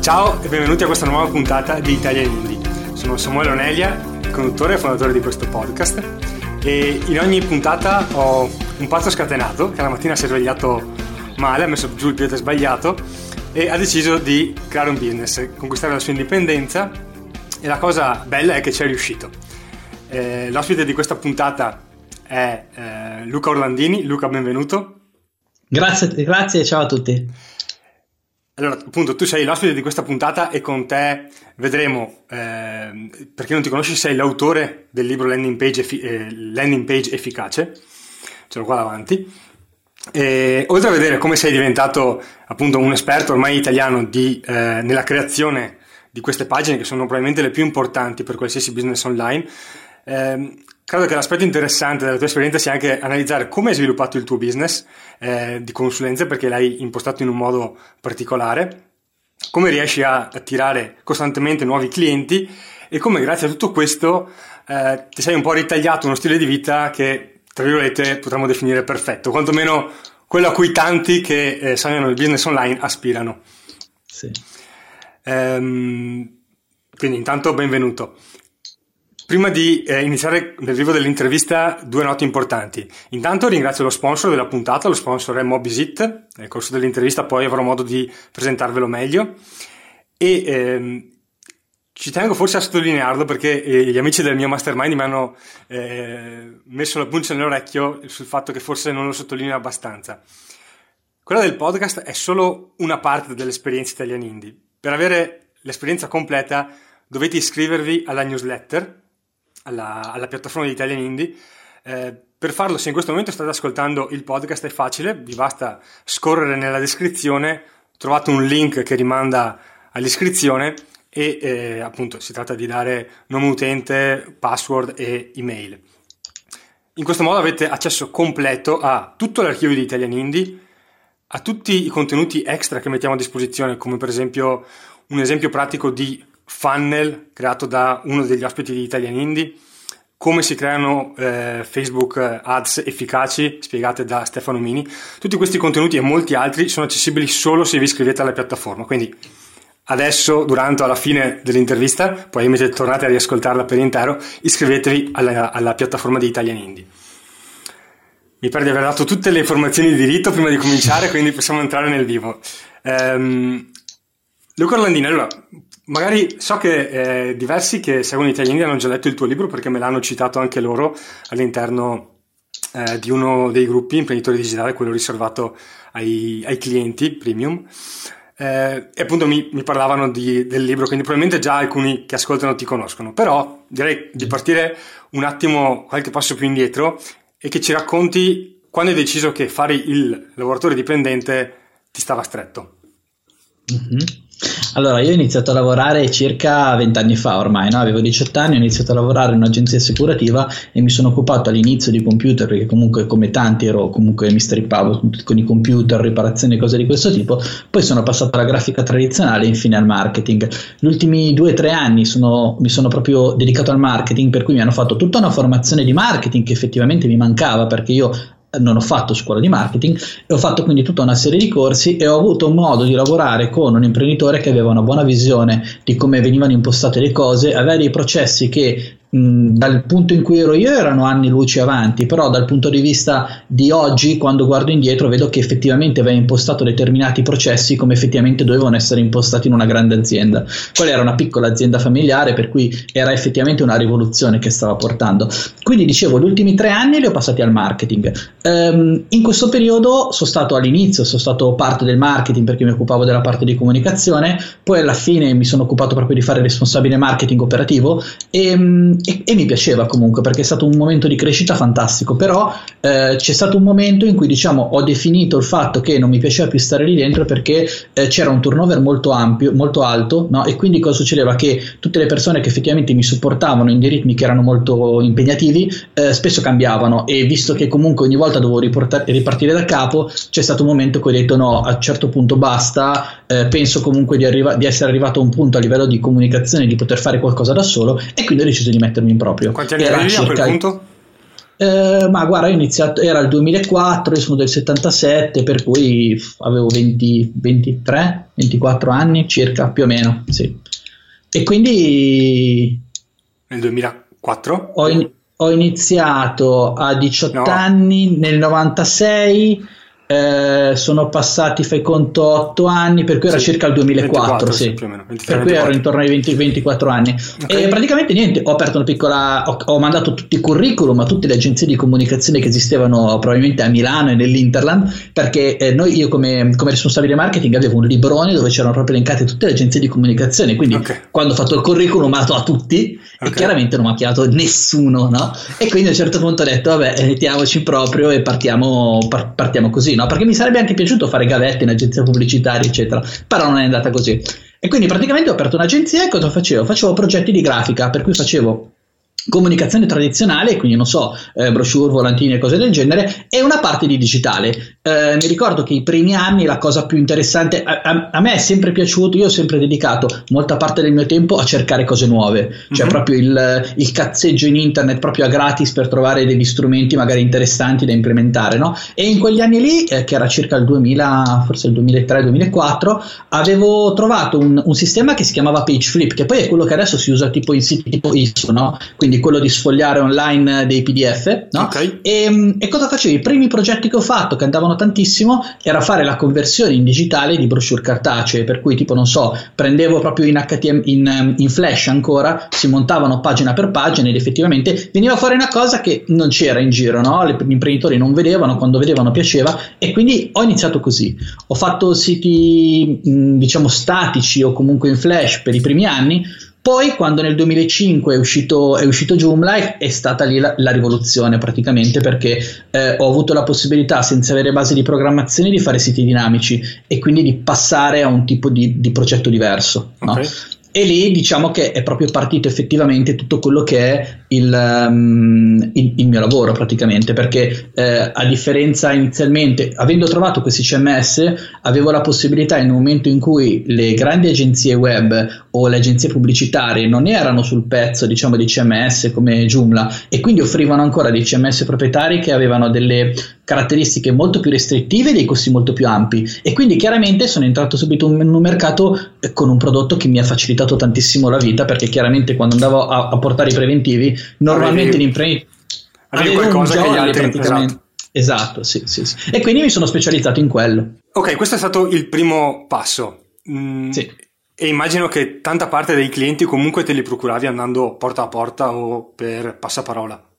Ciao e benvenuti a questa nuova puntata di Italian Indie. Sono Samuele Onelia, conduttore e fondatore di questo podcast e in ogni puntata ho un pazzo scatenato che la mattina si è svegliato male, ha messo giù il piede sbagliato e ha deciso di creare un business, conquistare la sua indipendenza e la cosa bella è che ci è riuscito. Eh, l'ospite di questa puntata è eh, Luca Orlandini. Luca, benvenuto. Grazie, grazie, ciao a tutti. Allora, appunto, tu sei l'ospite di questa puntata e con te vedremo, eh, per chi non ti conosci, sei l'autore del libro Landing Page, effi- eh, Landing Page Efficace, ce l'ho qua davanti. E, oltre a vedere come sei diventato appunto un esperto ormai italiano di, eh, nella creazione di queste pagine, che sono probabilmente le più importanti per qualsiasi business online, ehm, credo che l'aspetto interessante della tua esperienza sia anche analizzare come hai sviluppato il tuo business eh, di consulenza, perché l'hai impostato in un modo particolare, come riesci a attirare costantemente nuovi clienti e come grazie a tutto questo eh, ti sei un po' ritagliato uno stile di vita che, tra virgolette, potremmo definire perfetto, quantomeno quello a cui tanti che eh, sognano il business online aspirano. Sì. Ehm, quindi intanto benvenuto. Prima di eh, iniziare vivo dell'intervista, due note importanti. Intanto ringrazio lo sponsor della puntata, lo sponsor è Mobisit. Nel corso dell'intervista poi avrò modo di presentarvelo meglio. E ehm, ci tengo forse a sottolinearlo perché eh, gli amici del mio mastermind mi hanno eh, messo la puncia nell'orecchio sul fatto che forse non lo sottolineo abbastanza. Quella del podcast è solo una parte dell'esperienza Italian Indie. Per avere l'esperienza completa dovete iscrivervi alla newsletter alla, alla piattaforma di Italian Indie. Eh, per farlo, se in questo momento state ascoltando il podcast, è facile, vi basta scorrere nella descrizione, trovate un link che rimanda all'iscrizione e eh, appunto si tratta di dare nome utente, password e email. In questo modo avete accesso completo a tutto l'archivio di Italian Indie, a tutti i contenuti extra che mettiamo a disposizione, come per esempio un esempio pratico di funnel creato da uno degli ospiti di Italian Indie, come si creano eh, Facebook ads efficaci spiegate da Stefano Mini. Tutti questi contenuti e molti altri sono accessibili solo se vi iscrivete alla piattaforma. Quindi adesso, durante la fine dell'intervista, poi invece tornate a riascoltarla per intero, iscrivetevi alla, alla piattaforma di Italian Indie. Mi pare di aver dato tutte le informazioni di diritto prima di cominciare, quindi possiamo entrare nel vivo. Um, Luca Orlandini, allora, Magari so che eh, diversi che seguono Italiani hanno già letto il tuo libro perché me l'hanno citato anche loro all'interno eh, di uno dei gruppi imprenditori digitali, quello riservato ai, ai clienti premium. Eh, e appunto mi, mi parlavano di, del libro, quindi probabilmente già alcuni che ascoltano ti conoscono, però direi di partire un attimo qualche passo più indietro e che ci racconti quando hai deciso che fare il lavoratore dipendente ti stava stretto. Mm-hmm. Allora, io ho iniziato a lavorare circa 20 anni fa ormai, no? avevo 18 anni, ho iniziato a lavorare in un'agenzia assicurativa e mi sono occupato all'inizio di computer, perché comunque come tanti ero comunque mi strippavo con i computer, riparazioni e cose di questo tipo, poi sono passato alla grafica tradizionale e infine al marketing. Gli ultimi 2-3 anni sono, mi sono proprio dedicato al marketing, per cui mi hanno fatto tutta una formazione di marketing che effettivamente mi mancava, perché io non ho fatto scuola di marketing e ho fatto quindi tutta una serie di corsi e ho avuto modo di lavorare con un imprenditore che aveva una buona visione di come venivano impostate le cose, aveva dei processi che dal punto in cui ero io erano anni luci avanti, però dal punto di vista di oggi, quando guardo indietro, vedo che effettivamente aveva impostato determinati processi come effettivamente dovevano essere impostati in una grande azienda. Quella era una piccola azienda familiare, per cui era effettivamente una rivoluzione che stava portando. Quindi dicevo, gli ultimi tre anni li ho passati al marketing. Um, in questo periodo sono stato all'inizio, sono stato parte del marketing perché mi occupavo della parte di comunicazione, poi alla fine mi sono occupato proprio di fare responsabile marketing operativo e e, e, mi piaceva comunque perché è stato un momento di crescita fantastico, però eh, c'è stato un momento in cui diciamo ho definito il fatto che non mi piaceva più stare lì dentro perché eh, c'era un turnover molto ampio, molto alto no? e quindi cosa succedeva? Che tutte le persone che effettivamente mi supportavano in dei ritmi che erano molto impegnativi eh, spesso cambiavano e visto che comunque ogni volta dovevo ripartire da capo c'è stato un momento in cui ho detto no, a un certo punto basta, eh, penso comunque di, arriva- di essere arrivato a un punto a livello di comunicazione di poter fare qualcosa da solo e quindi ho deciso di mettermi in proprio. Quanti anni avevi a quel punto? Eh, ma guarda, ho iniziato, era il 2004, io sono del 77, per cui avevo 20, 23, 24 anni circa, più o meno, sì. E quindi... Nel 2004? Ho, in, ho iniziato a 18 no. anni, nel 96 eh, sono passati, fai conto, 8 anni, per cui era sì, circa il 2004, 24, sì. meno, 23, per cui ero intorno ai 20, 24 anni. Okay. E praticamente niente, ho aperto una piccola, ho, ho, mandato tutti i curriculum a tutte le agenzie di comunicazione che esistevano probabilmente a Milano e nell'Interland, perché eh, noi, io come, come, responsabile marketing avevo un librone dove c'erano proprio elencate tutte le agenzie di comunicazione, quindi okay. quando ho fatto il curriculum ho mandato a tutti okay. e chiaramente non mi ha chiamato nessuno, no? E quindi a un certo punto ho detto, vabbè, mettiamoci proprio e partiamo, par- partiamo così no? Perché mi sarebbe anche piaciuto fare gavette in agenzia pubblicitaria, eccetera, però non è andata così. E quindi praticamente ho aperto un'agenzia e cosa facevo? Facevo progetti di grafica, per cui facevo comunicazione tradizionale, quindi non so, eh, brochure, volantini e cose del genere, e una parte di digitale. Eh, mi ricordo che i primi anni la cosa più interessante, a, a, a, me è sempre piaciuto, io ho sempre dedicato molta parte del mio tempo a cercare cose nuove, cioè mm-hmm. proprio il, il, cazzeggio in internet proprio a gratis per trovare degli strumenti magari interessanti da implementare, no? E in quegli anni lì, eh, che era circa il 2000, forse il 2003-2004, avevo trovato un, un, sistema che si chiamava PageFlip, che poi è quello che adesso si usa tipo in siti tipo ISO, no? Quindi quello di sfogliare online dei PDF, no? Okay. E, e cosa facevo? I primi progetti che ho fatto, che andavano tantissimo, era fare la conversione in digitale di brochure cartacee, per cui tipo, non so, prendevo proprio in HTML, in, in Flash ancora, si montavano pagina per pagina ed effettivamente veniva fuori una cosa che non c'era in giro, no? gli imprenditori non vedevano, quando vedevano piaceva e quindi ho iniziato così. Ho fatto siti, diciamo, statici o comunque in Flash per i primi anni, poi, quando nel 2005 è uscito, è uscito Joomla, è stata lì la, la rivoluzione praticamente perché eh, ho avuto la possibilità, senza avere base di programmazione, di fare siti dinamici e quindi di passare a un tipo di, di progetto diverso. Okay. No? E lì diciamo che è proprio partito effettivamente tutto quello che è il, um, il, il mio lavoro praticamente, perché eh, a differenza inizialmente, avendo trovato questi CMS, avevo la possibilità nel momento in cui le grandi agenzie web o le agenzie pubblicitarie non erano sul pezzo diciamo di CMS come Joomla e quindi offrivano ancora dei CMS proprietari che avevano delle caratteristiche molto più restrittive e dei costi molto più ampi. E quindi chiaramente sono entrato subito in un mercato eh, con un prodotto che mi ha facilitato tantissimo la vita perché chiaramente quando andavo a, a portare i preventivi normalmente l'imprenditore avevi qualcosa che gli altri praticamente esatto, esatto sì, sì, sì, e quindi mi sono specializzato in quello. Ok questo è stato il primo passo. Mm, sì. e immagino che tanta parte dei clienti comunque te li procuravi andando porta a porta o per passaparola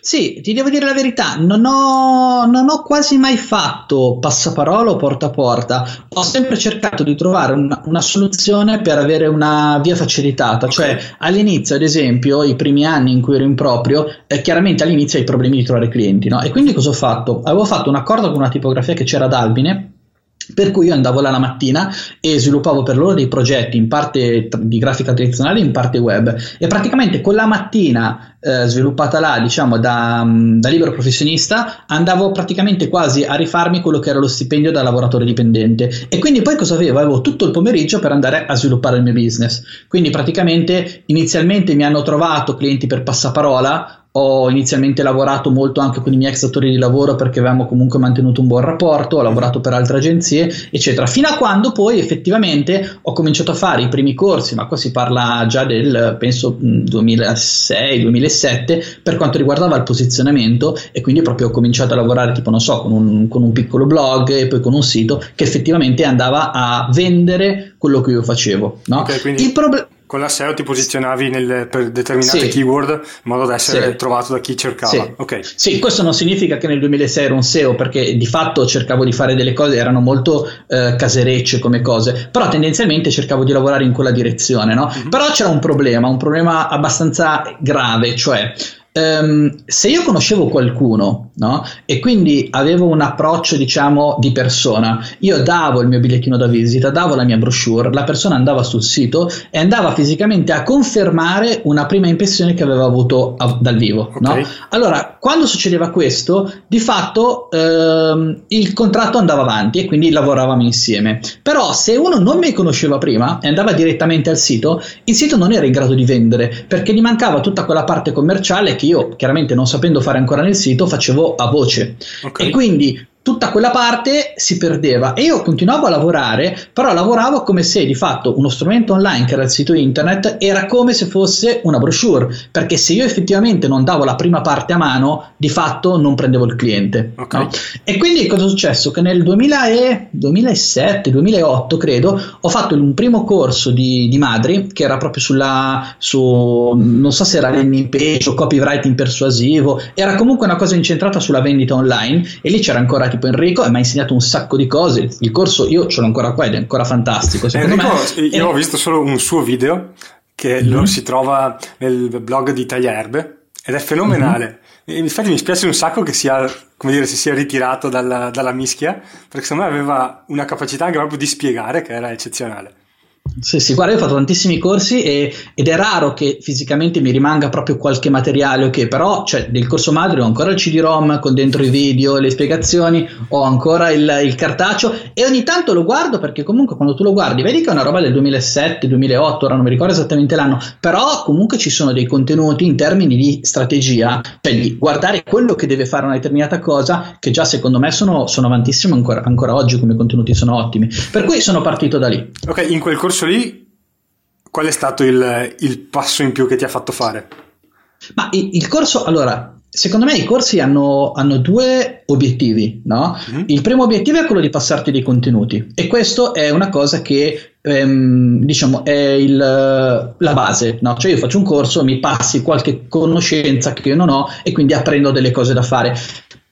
sì, ti devo dire la verità, non ho, non ho, quasi mai fatto passaparola o porta a porta, ho sempre cercato di trovare una, una soluzione per avere una via facilitata, cioè all'inizio ad esempio, i primi anni in cui ero in proprio, eh, chiaramente all'inizio hai problemi di trovare clienti, no? E quindi cosa ho fatto? Avevo fatto un accordo con una tipografia che c'era ad Albine, per cui io andavo là la mattina e sviluppavo per loro dei progetti in parte di grafica tradizionale in parte web. E praticamente con la mattina eh, sviluppata là diciamo da, da, libero professionista andavo praticamente quasi a rifarmi quello che era lo stipendio da lavoratore dipendente. E quindi poi cosa avevo? Avevo tutto il pomeriggio per andare a sviluppare il mio business. Quindi praticamente inizialmente mi hanno trovato clienti per passaparola ho inizialmente lavorato molto anche con i miei ex datori di lavoro perché avevamo comunque mantenuto un buon rapporto, ho lavorato per altre agenzie, eccetera, fino a quando poi effettivamente ho cominciato a fare i primi corsi, ma qua si parla già del penso 2006-2007 per quanto riguardava il posizionamento e quindi proprio ho cominciato a lavorare tipo non so con un, con un piccolo blog e poi con un sito che effettivamente andava a vendere quello che io facevo. No? Okay, il problema con la SEO ti posizionavi nel, per determinate sì. keyword in modo da essere sì. trovato da chi cercava. Sì. Okay. sì. questo non significa che nel 2006 ero un SEO perché di fatto cercavo di fare delle cose, erano molto eh, caserecce come cose, però tendenzialmente cercavo di lavorare in quella direzione, no? Mm-hmm. Però c'era un problema, un problema abbastanza grave, cioè Um, se io conoscevo qualcuno no? e quindi avevo un approccio diciamo di persona, io davo il mio bigliettino da visita, davo la mia brochure, la persona andava sul sito e andava fisicamente a confermare una prima impressione che aveva avuto a, dal vivo. Okay. No? Allora, quando succedeva questo, di fatto um, il contratto andava avanti e quindi lavoravamo insieme. Però se uno non mi conosceva prima e andava direttamente al sito, il sito non era in grado di vendere perché gli mancava tutta quella parte commerciale che io, chiaramente non sapendo fare ancora nel sito, facevo a voce. Okay. E quindi tutta quella parte si perdeva e io continuavo a lavorare, però lavoravo come se di fatto uno strumento online che era il sito internet era come se fosse una brochure, perché se io effettivamente non davo la prima parte a mano, di fatto non prendevo il cliente. Okay. No? E quindi cosa è successo? Che nel 2007-2008 credo, ho fatto un primo corso di, di Madri, che era proprio sulla, su, non so se era landing page o copywriting persuasivo, era comunque una cosa incentrata sulla vendita online e lì c'era ancora tipo Enrico e mi ha insegnato un sacco di cose. Il corso io ce l'ho ancora qua ed è ancora fantastico. Enrico, me, io è... ho visto solo un suo video che mm-hmm. lo si trova nel blog di Tagliaerbe ed è fenomenale. Mm-hmm. Infatti mi spiace un sacco che sia, come dire, si sia ritirato dalla, dalla mischia, perché secondo me aveva una capacità anche proprio di spiegare che era eccezionale. Sì, sì, guarda, io ho fatto tantissimi corsi e, ed è raro che fisicamente mi rimanga proprio qualche materiale, ok, però cioè, del corso madre ho ancora il CD-ROM con dentro i video, le spiegazioni, ho ancora il, il, cartaceo e ogni tanto lo guardo perché comunque quando tu lo guardi vedi che è una roba del 2007, 2008, ora non mi ricordo esattamente l'anno, però comunque ci sono dei contenuti in termini di strategia, cioè di guardare quello che deve fare una determinata cosa che già secondo me sono, sono avantissimo ancora, ancora oggi come contenuti sono ottimi, per cui sono partito da lì. Ok, in quel corso corso lì, qual è stato il, il passo in più che ti ha fatto fare? Ma il, il corso, allora, secondo me i corsi hanno, hanno due obiettivi, no? Mm-hmm. Il primo obiettivo è quello di passarti dei contenuti e questo è una cosa che ehm, diciamo è il, la base, no? Cioè io faccio un corso, mi passi qualche conoscenza che io non ho e quindi apprendo delle cose da fare.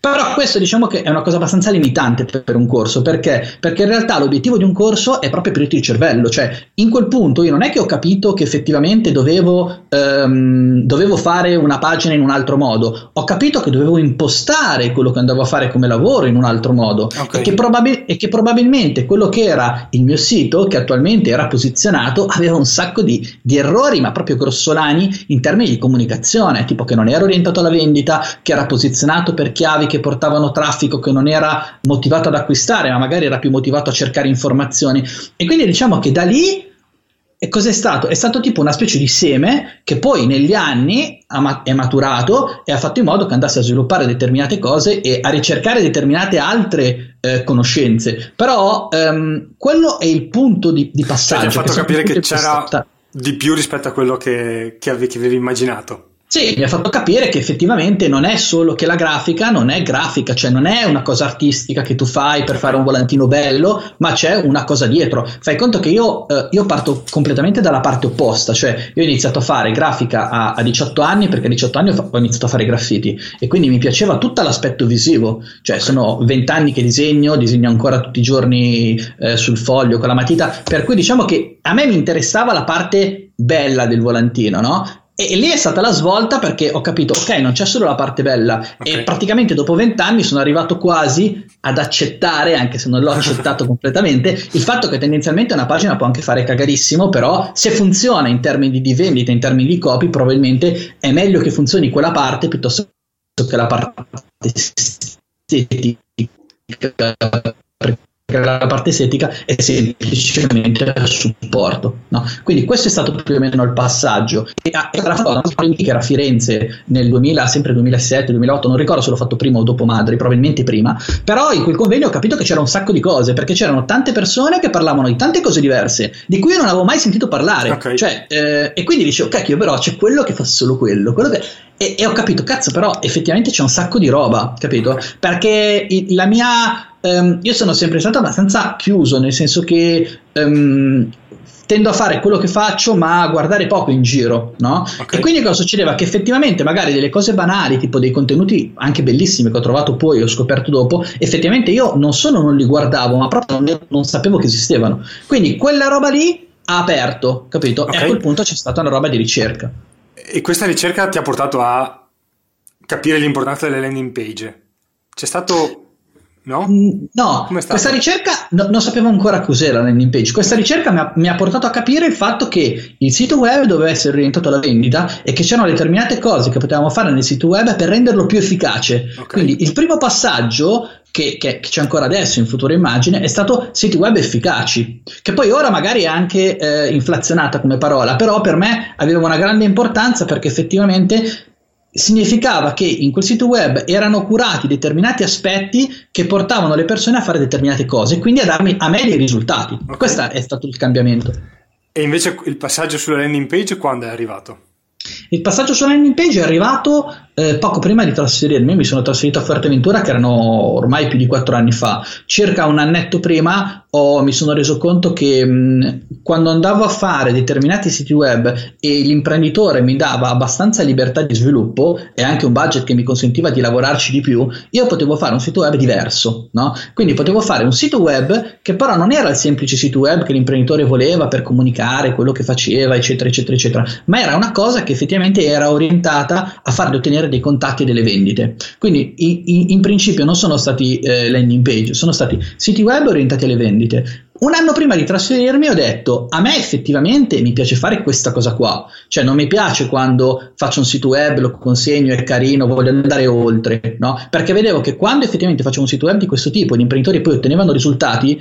Però questo diciamo che è una cosa abbastanza limitante per un corso, perché? Perché in realtà l'obiettivo di un corso è proprio per il cervello, cioè in quel punto io non è che ho capito che effettivamente dovevo, ehm, dovevo fare una pagina in un altro modo, ho capito che dovevo impostare quello che andavo a fare come lavoro in un altro modo okay. e, che probabil- e, che probabilmente quello che era il mio sito, che attualmente era posizionato, aveva un sacco di, di errori, ma proprio grossolani in termini di comunicazione, tipo che non era orientato alla vendita, che era posizionato per chiavi che portavano traffico che non era motivato ad acquistare, ma magari era più motivato a cercare informazioni. E quindi diciamo che da lì e cos'è stato? È stato tipo una specie di seme che poi negli anni è maturato e ha fatto in modo che andasse a sviluppare determinate cose e a ricercare determinate altre eh, conoscenze. Però ehm, quello è il punto di, di passaggio. Cioè, ti ha fatto capire che c'era stata... di più rispetto a quello che, che avevi immaginato. Sì, mi ha fatto capire che effettivamente non è solo che la grafica non è grafica, cioè non è una cosa artistica che tu fai per fare un volantino bello, ma c'è una cosa dietro. Fai conto che io, eh, io parto completamente dalla parte opposta, cioè io ho iniziato a fare grafica a, a 18 anni perché a 18 anni ho, ho, iniziato a fare graffiti e quindi mi piaceva tutto l'aspetto visivo, cioè sono 20 anni che disegno, disegno ancora tutti i giorni eh, sul foglio con la matita, per cui diciamo che a me mi interessava la parte bella del volantino, no? E, lì è stata la svolta perché ho capito, ok, non c'è solo la parte bella. Okay. E praticamente dopo vent'anni sono arrivato quasi ad accettare, anche se non l'ho accettato completamente, il fatto che tendenzialmente una pagina può anche fare cagarissimo, però se funziona in termini di vendita, in termini di copy, probabilmente è meglio che funzioni quella parte piuttosto che la parte estetica la parte estetica è semplicemente supporto. No? Quindi questo è stato più o meno il passaggio. E era fatto che era a Firenze nel 2000, sempre 2007, 2008, non ricordo se l'ho fatto prima o dopo Madri, probabilmente prima, però in quel convegno ho capito che c'era un sacco di cose, perché c'erano tante persone che parlavano di tante cose diverse, di cui io non avevo mai sentito parlare. Okay. Cioè, eh, e quindi dicevo, cacchio, però c'è quello che fa solo quello, quello che... E, e, ho capito, cazzo, però effettivamente c'è un sacco di roba, capito? Perché la mia um, io sono sempre stato abbastanza chiuso, nel senso che um, tendo a fare quello che faccio, ma a guardare poco in giro, no? Okay. E quindi cosa succedeva? Che effettivamente magari delle cose banali, tipo dei contenuti anche bellissimi che ho trovato poi, ho scoperto dopo, effettivamente io non solo non li guardavo, ma proprio non, non sapevo che esistevano. Quindi quella roba lì ha aperto, capito? Okay. E a quel punto c'è stata una roba di ricerca. E questa ricerca ti ha portato a capire l'importanza delle landing page. C'è stato No? Mm, no, questa ricerca no, non sapevo ancora cos'era la landing page. Questa ricerca mi ha, mi ha, portato a capire il fatto che il sito web doveva essere orientato alla vendita e che c'erano determinate cose che potevamo fare nel sito web per renderlo più efficace. Okay. Quindi il primo passaggio che, che, che, c'è ancora adesso in futura immagine è stato siti web efficaci, che poi ora magari è anche eh, inflazionata come parola, però per me aveva una grande importanza perché effettivamente significava che in quel sito web erano curati determinati aspetti che portavano le persone a fare determinate cose, quindi a darmi a me dei risultati. Okay. Questo è stato il cambiamento. E invece il passaggio sulla landing page quando è arrivato? Il passaggio sulla landing page è arrivato eh, poco prima di trasferirmi, mi sono trasferito a Fuerteventura che erano ormai più di quattro anni fa. Circa un annetto prima ho, mi sono reso conto che mh, quando andavo a fare determinati siti web e l'imprenditore mi dava abbastanza libertà di sviluppo e anche un budget che mi consentiva di lavorarci di più, io potevo fare un sito web diverso. No? Quindi potevo fare un sito web che però non era il semplice sito web che l'imprenditore voleva per comunicare quello che faceva, eccetera, eccetera, eccetera, ma era una cosa che effettivamente era orientata a fargli ottenere dei contatti e delle vendite. Quindi in, in principio non sono stati eh, landing page, sono stati siti web orientati alle vendite. Un anno prima di trasferirmi ho detto a me effettivamente mi piace fare questa cosa qua, cioè non mi piace quando faccio un sito web, lo consegno, è carino, voglio andare oltre, no? Perché vedevo che quando effettivamente facevo un sito web di questo tipo, gli imprenditori poi ottenevano risultati,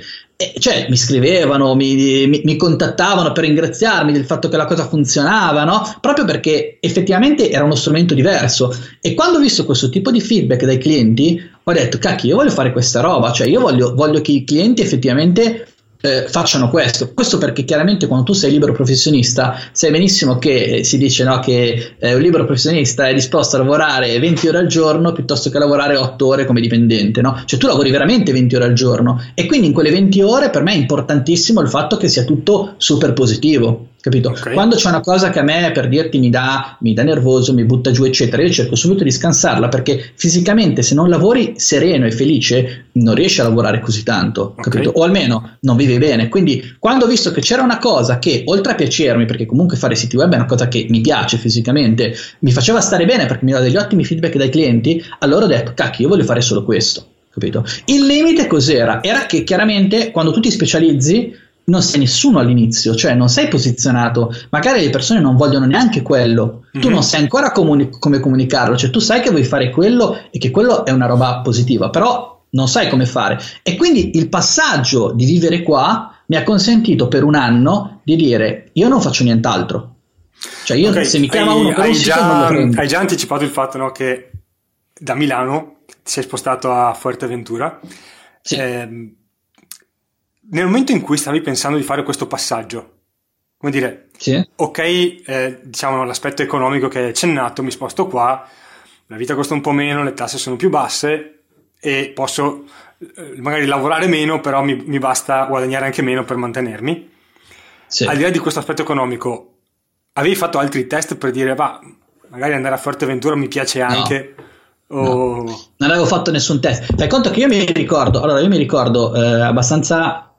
cioè mi scrivevano, mi, mi, mi, contattavano per ringraziarmi del fatto che la cosa funzionava, no? Proprio perché effettivamente era uno strumento diverso. E quando ho visto questo tipo di feedback dai clienti, ho detto, cacchio, io voglio fare questa roba, cioè io voglio, voglio che i clienti effettivamente eh, facciano questo. Questo perché chiaramente quando tu sei libero professionista sai benissimo che eh, si dice no, che eh, un libero professionista è disposto a lavorare 20 ore al giorno piuttosto che lavorare 8 ore come dipendente, no? Cioè tu lavori veramente 20 ore al giorno e quindi in quelle 20 ore per me è importantissimo il fatto che sia tutto super positivo. Capito? Okay. Quando c'è una cosa che a me per dirti mi dà, mi dà nervoso, mi butta giù, eccetera, io cerco subito di scansarla perché fisicamente se non lavori sereno e felice non riesci a lavorare così tanto, okay. capito? O almeno non vivi bene. Quindi quando ho visto che c'era una cosa che oltre a piacermi, perché comunque fare siti web è una cosa che mi piace fisicamente, mi faceva stare bene perché mi dava degli ottimi feedback dai clienti, allora ho detto, cacchio, io voglio fare solo questo. Capito? Il limite cos'era? Era che chiaramente quando tu ti specializzi non sei nessuno all'inizio, cioè non sei posizionato, magari le persone non vogliono neanche quello, tu mm-hmm. non sai ancora comuni- come comunicarlo, cioè tu sai che vuoi fare quello e che quello è una roba positiva, però non sai come fare. E quindi il passaggio di vivere qua mi ha consentito per un anno di dire io non faccio nient'altro. Cioè io okay, se mi chiama hai, uno per un sito già. Hai già anticipato il fatto no, che da Milano ti sei spostato a Fuerteventura. Sì. Eh, nel momento in cui stavi pensando di fare questo passaggio, come dire, sì. ok, eh, diciamo l'aspetto economico che hai accennato, mi sposto qua, la vita costa un po' meno, le tasse sono più basse e posso eh, magari lavorare meno, però mi, mi, basta guadagnare anche meno per mantenermi. Sì. Al di là di questo aspetto economico, avevi fatto altri test per dire, va, magari andare a Forteventura mi piace anche. No. O... No. Non avevo fatto nessun test. Fai conto che io mi ricordo, allora io mi ricordo eh, abbastanza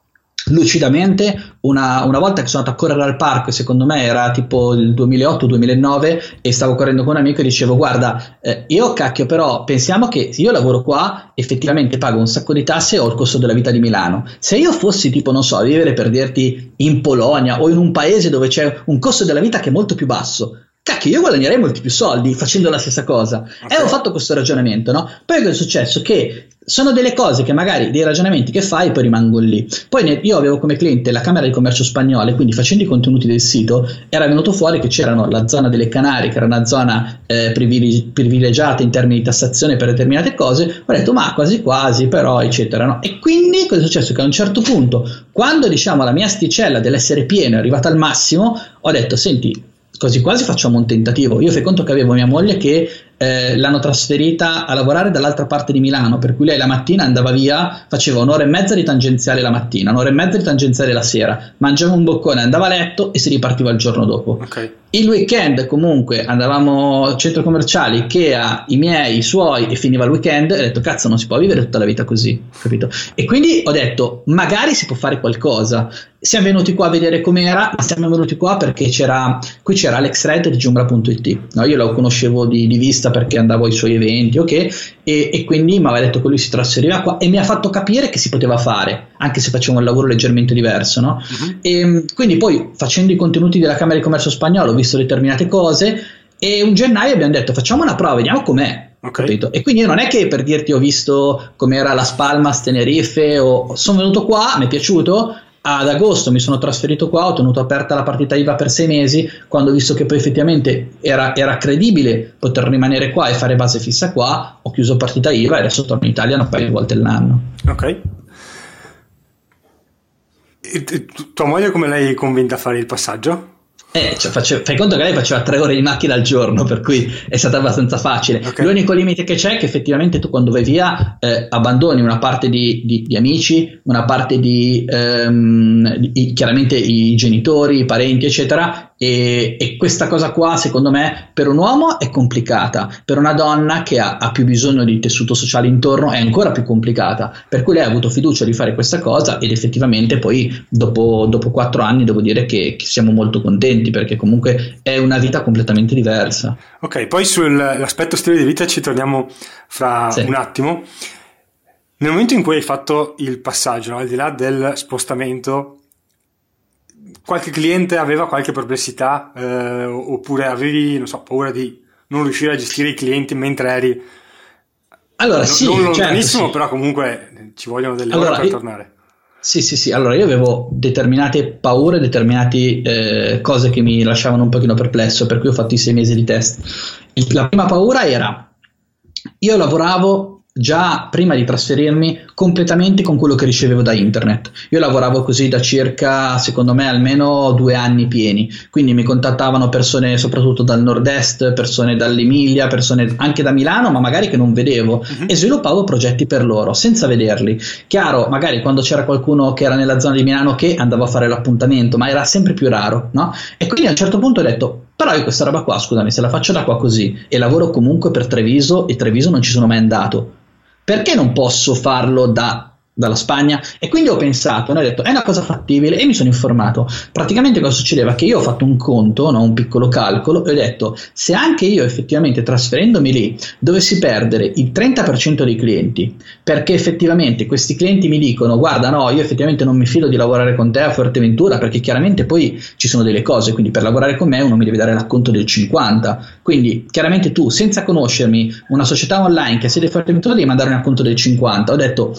lucidamente. Una, una, volta che sono andato a correre al parco secondo me era tipo il 2008-2009 e stavo correndo con un amico e dicevo guarda eh, io cacchio però pensiamo che se io lavoro qua effettivamente pago un sacco di tasse e ho il costo della vita di Milano. Se io fossi tipo non so a vivere per dirti in Polonia o in un paese dove c'è un costo della vita che è molto più basso cacchio, io guadagnerei molti più soldi facendo la stessa cosa. Okay. E ho fatto questo ragionamento, no? Poi cosa è successo? Che sono delle cose che magari dei ragionamenti che fai poi rimangono lì. Poi ne, io avevo come cliente la Camera di Commercio spagnola, quindi facendo i contenuti del sito era venuto fuori che c'erano la zona delle Canarie, che era una zona eh, privilegi- privilegiata in termini di tassazione per determinate cose. Ho detto, ma quasi quasi, però, eccetera. No? E quindi cosa è successo? Che a un certo punto, quando diciamo la mia asticella dell'essere pieno è arrivata al massimo, ho detto, senti, quasi quasi facciamo un tentativo. Io fai conto che avevo mia moglie che eh, l'hanno trasferita a lavorare dall'altra parte di Milano, per cui lei la mattina andava via, faceva un'ora e mezza di tangenziale la mattina, un'ora e mezza di tangenziale la sera, mangiava un boccone, andava a letto e si ripartiva il giorno dopo. Okay. Il weekend comunque andavamo al centro commerciale, Ikea, i miei, i suoi e finiva il weekend e ho detto cazzo non si può vivere tutta la vita così, capito? E quindi ho detto magari si può fare qualcosa. Siamo venuti qua a vedere com'era, ma siamo venuti qua perché c'era, qui c'era Alex Red di Giumbra.it, no? io lo conoscevo di, di vista perché andavo ai suoi eventi, ok? E, e quindi mi aveva detto che lui si trasferiva qua e mi ha fatto capire che si poteva fare, anche se facevo un lavoro leggermente diverso, no? Uh-huh. E, quindi poi facendo i contenuti della Camera di Commercio Spagnola ho visto determinate cose e un gennaio abbiamo detto facciamo una prova, vediamo com'è. Okay. E quindi non è che per dirti ho visto com'era la Spalmas Tenerife o sono venuto qua, mi è piaciuto ad agosto mi sono trasferito qua, ho tenuto aperta la partita IVA per sei mesi, quando ho visto che poi effettivamente era, era credibile poter rimanere qua e fare base fissa qua, ho chiuso partita IVA e adesso torno in Italia un paio di volte l'anno. Ok. E, tua moglie come l'hai convinta a fare il passaggio? Eh, cioè, face, fai conto che lei faceva tre ore di macchina al giorno, per cui è stata abbastanza facile. Okay. L'unico limite che c'è è che effettivamente tu quando vai via eh, abbandoni una parte di, di, di, amici, una parte di, ehm, di, chiaramente i genitori, i parenti, eccetera, e, e, questa cosa qua, secondo me, per un uomo è complicata, per una donna che ha, ha, più bisogno di tessuto sociale intorno è ancora più complicata. Per cui lei ha avuto fiducia di fare questa cosa ed effettivamente poi dopo, dopo quattro anni devo dire che, che siamo molto contenti perché comunque è una vita completamente diversa. Ok, poi sull'aspetto stile di vita ci torniamo fra sì. un attimo. Nel momento in cui hai fatto il passaggio, no, al di là del spostamento, qualche cliente aveva qualche perplessità eh, oppure avevi, non so, paura di non riuscire a gestire i clienti mentre eri allora, sì, non certo, lontanissimo, sì. però comunque ci vogliono delle allora, ore per tornare. Sì, sì, sì. Allora io avevo determinate paure, determinate eh, cose che mi lasciavano un pochino perplesso, per cui ho fatto i sei mesi di test. La prima paura era, io lavoravo già prima di trasferirmi completamente con quello che ricevevo da internet. Io lavoravo così da circa, secondo me, almeno due anni pieni, quindi mi contattavano persone soprattutto dal nord-est, persone dall'Emilia, persone anche da Milano, ma magari che non vedevo uh-huh. e sviluppavo progetti per loro senza vederli. Chiaro, magari quando c'era qualcuno che era nella zona di Milano che andavo a fare l'appuntamento, ma era sempre più raro, no? E quindi a un certo punto ho detto però io questa roba qua, scusami, se la faccio da qua così e lavoro comunque per Treviso e Treviso non ci sono mai andato, perché non posso farlo da dalla Spagna e quindi ho pensato, ho detto è una cosa fattibile e mi sono informato. Praticamente cosa succedeva? Che io ho fatto un conto, no? un piccolo calcolo e ho detto se anche io effettivamente trasferendomi lì dovessi perdere il 30% dei clienti perché effettivamente questi clienti mi dicono guarda no io effettivamente non mi fido di lavorare con te a Fuerteventura perché chiaramente poi ci sono delle cose, quindi per lavorare con me uno mi deve dare l'acconto del 50, quindi chiaramente tu senza conoscermi una società online che siede a Fuerteventura devi mandare un acconto del 50, ho detto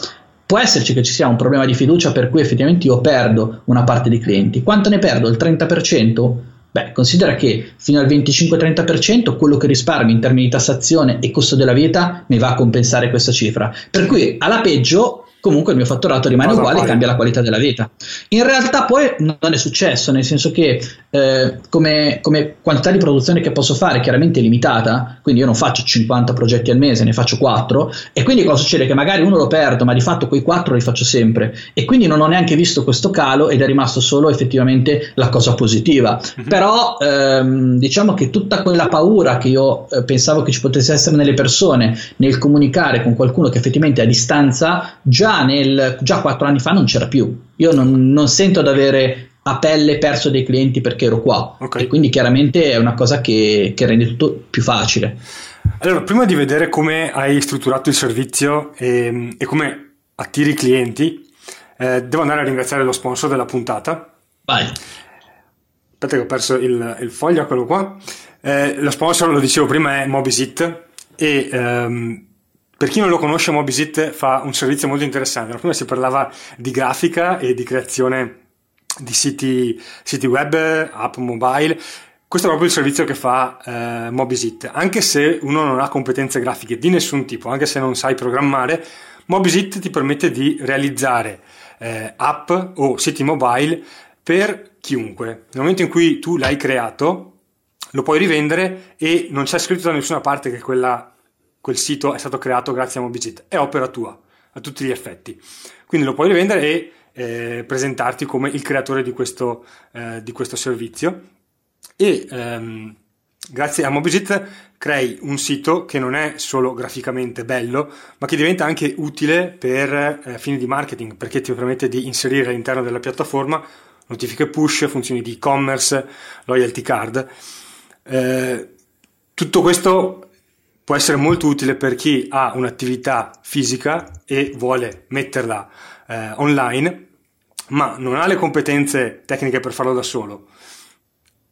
può esserci che ci sia un problema di fiducia per cui effettivamente io perdo una parte dei clienti. Quanto ne perdo? Il 30%? Beh, considera che fino al 25-30% quello che risparmi in termini di tassazione e costo della vita mi va a compensare questa cifra. Per cui alla peggio comunque il mio fatturato rimane uguale e cambia la qualità della vita. In realtà poi non è successo, nel senso che eh, come, come, quantità di produzione che posso fare chiaramente è limitata, quindi io non faccio 50 progetti al mese, ne faccio 4 e quindi cosa succede? Che magari uno lo perdo, ma di fatto quei 4 li faccio sempre e quindi non ho neanche visto questo calo ed è rimasto solo effettivamente la cosa positiva. Mm-hmm. Però ehm, diciamo che tutta quella paura che io eh, pensavo che ci potesse essere nelle persone nel comunicare con qualcuno che effettivamente è a distanza già nel, già quattro anni fa non c'era più. Io non, non sento di avere a pelle perso dei clienti perché ero qua. Okay. E quindi chiaramente è una cosa che, che, rende tutto più facile. Allora, prima di vedere come hai strutturato il servizio e, e come attiri i clienti, eh, devo andare a ringraziare lo sponsor della puntata. Vai. Aspetta che ho perso il, il foglio, quello qua. Eh, lo sponsor, lo dicevo prima, è Mobisit e ehm, per chi non lo conosce, Mobisit fa un servizio molto interessante. Prima si parlava di grafica e di creazione di siti, siti web, app mobile. Questo è proprio il servizio che fa eh, Mobisit. Anche se uno non ha competenze grafiche di nessun tipo, anche se non sai programmare, Mobisit ti permette di realizzare eh, app o siti mobile per chiunque. Nel momento in cui tu l'hai creato, lo puoi rivendere e non c'è scritto da nessuna parte che quella quel sito è stato creato grazie a Mobigit, è opera tua a tutti gli effetti. Quindi lo puoi rivendere e eh, presentarti come il creatore di questo, eh, di questo servizio e ehm, grazie a Mobigit crei un sito che non è solo graficamente bello, ma che diventa anche utile per eh, fini di marketing, perché ti permette di inserire all'interno della piattaforma notifiche push, funzioni di e-commerce, loyalty card. Eh, tutto questo può essere molto utile per chi ha un'attività fisica e vuole metterla eh, online, ma non ha le competenze tecniche per farlo da solo,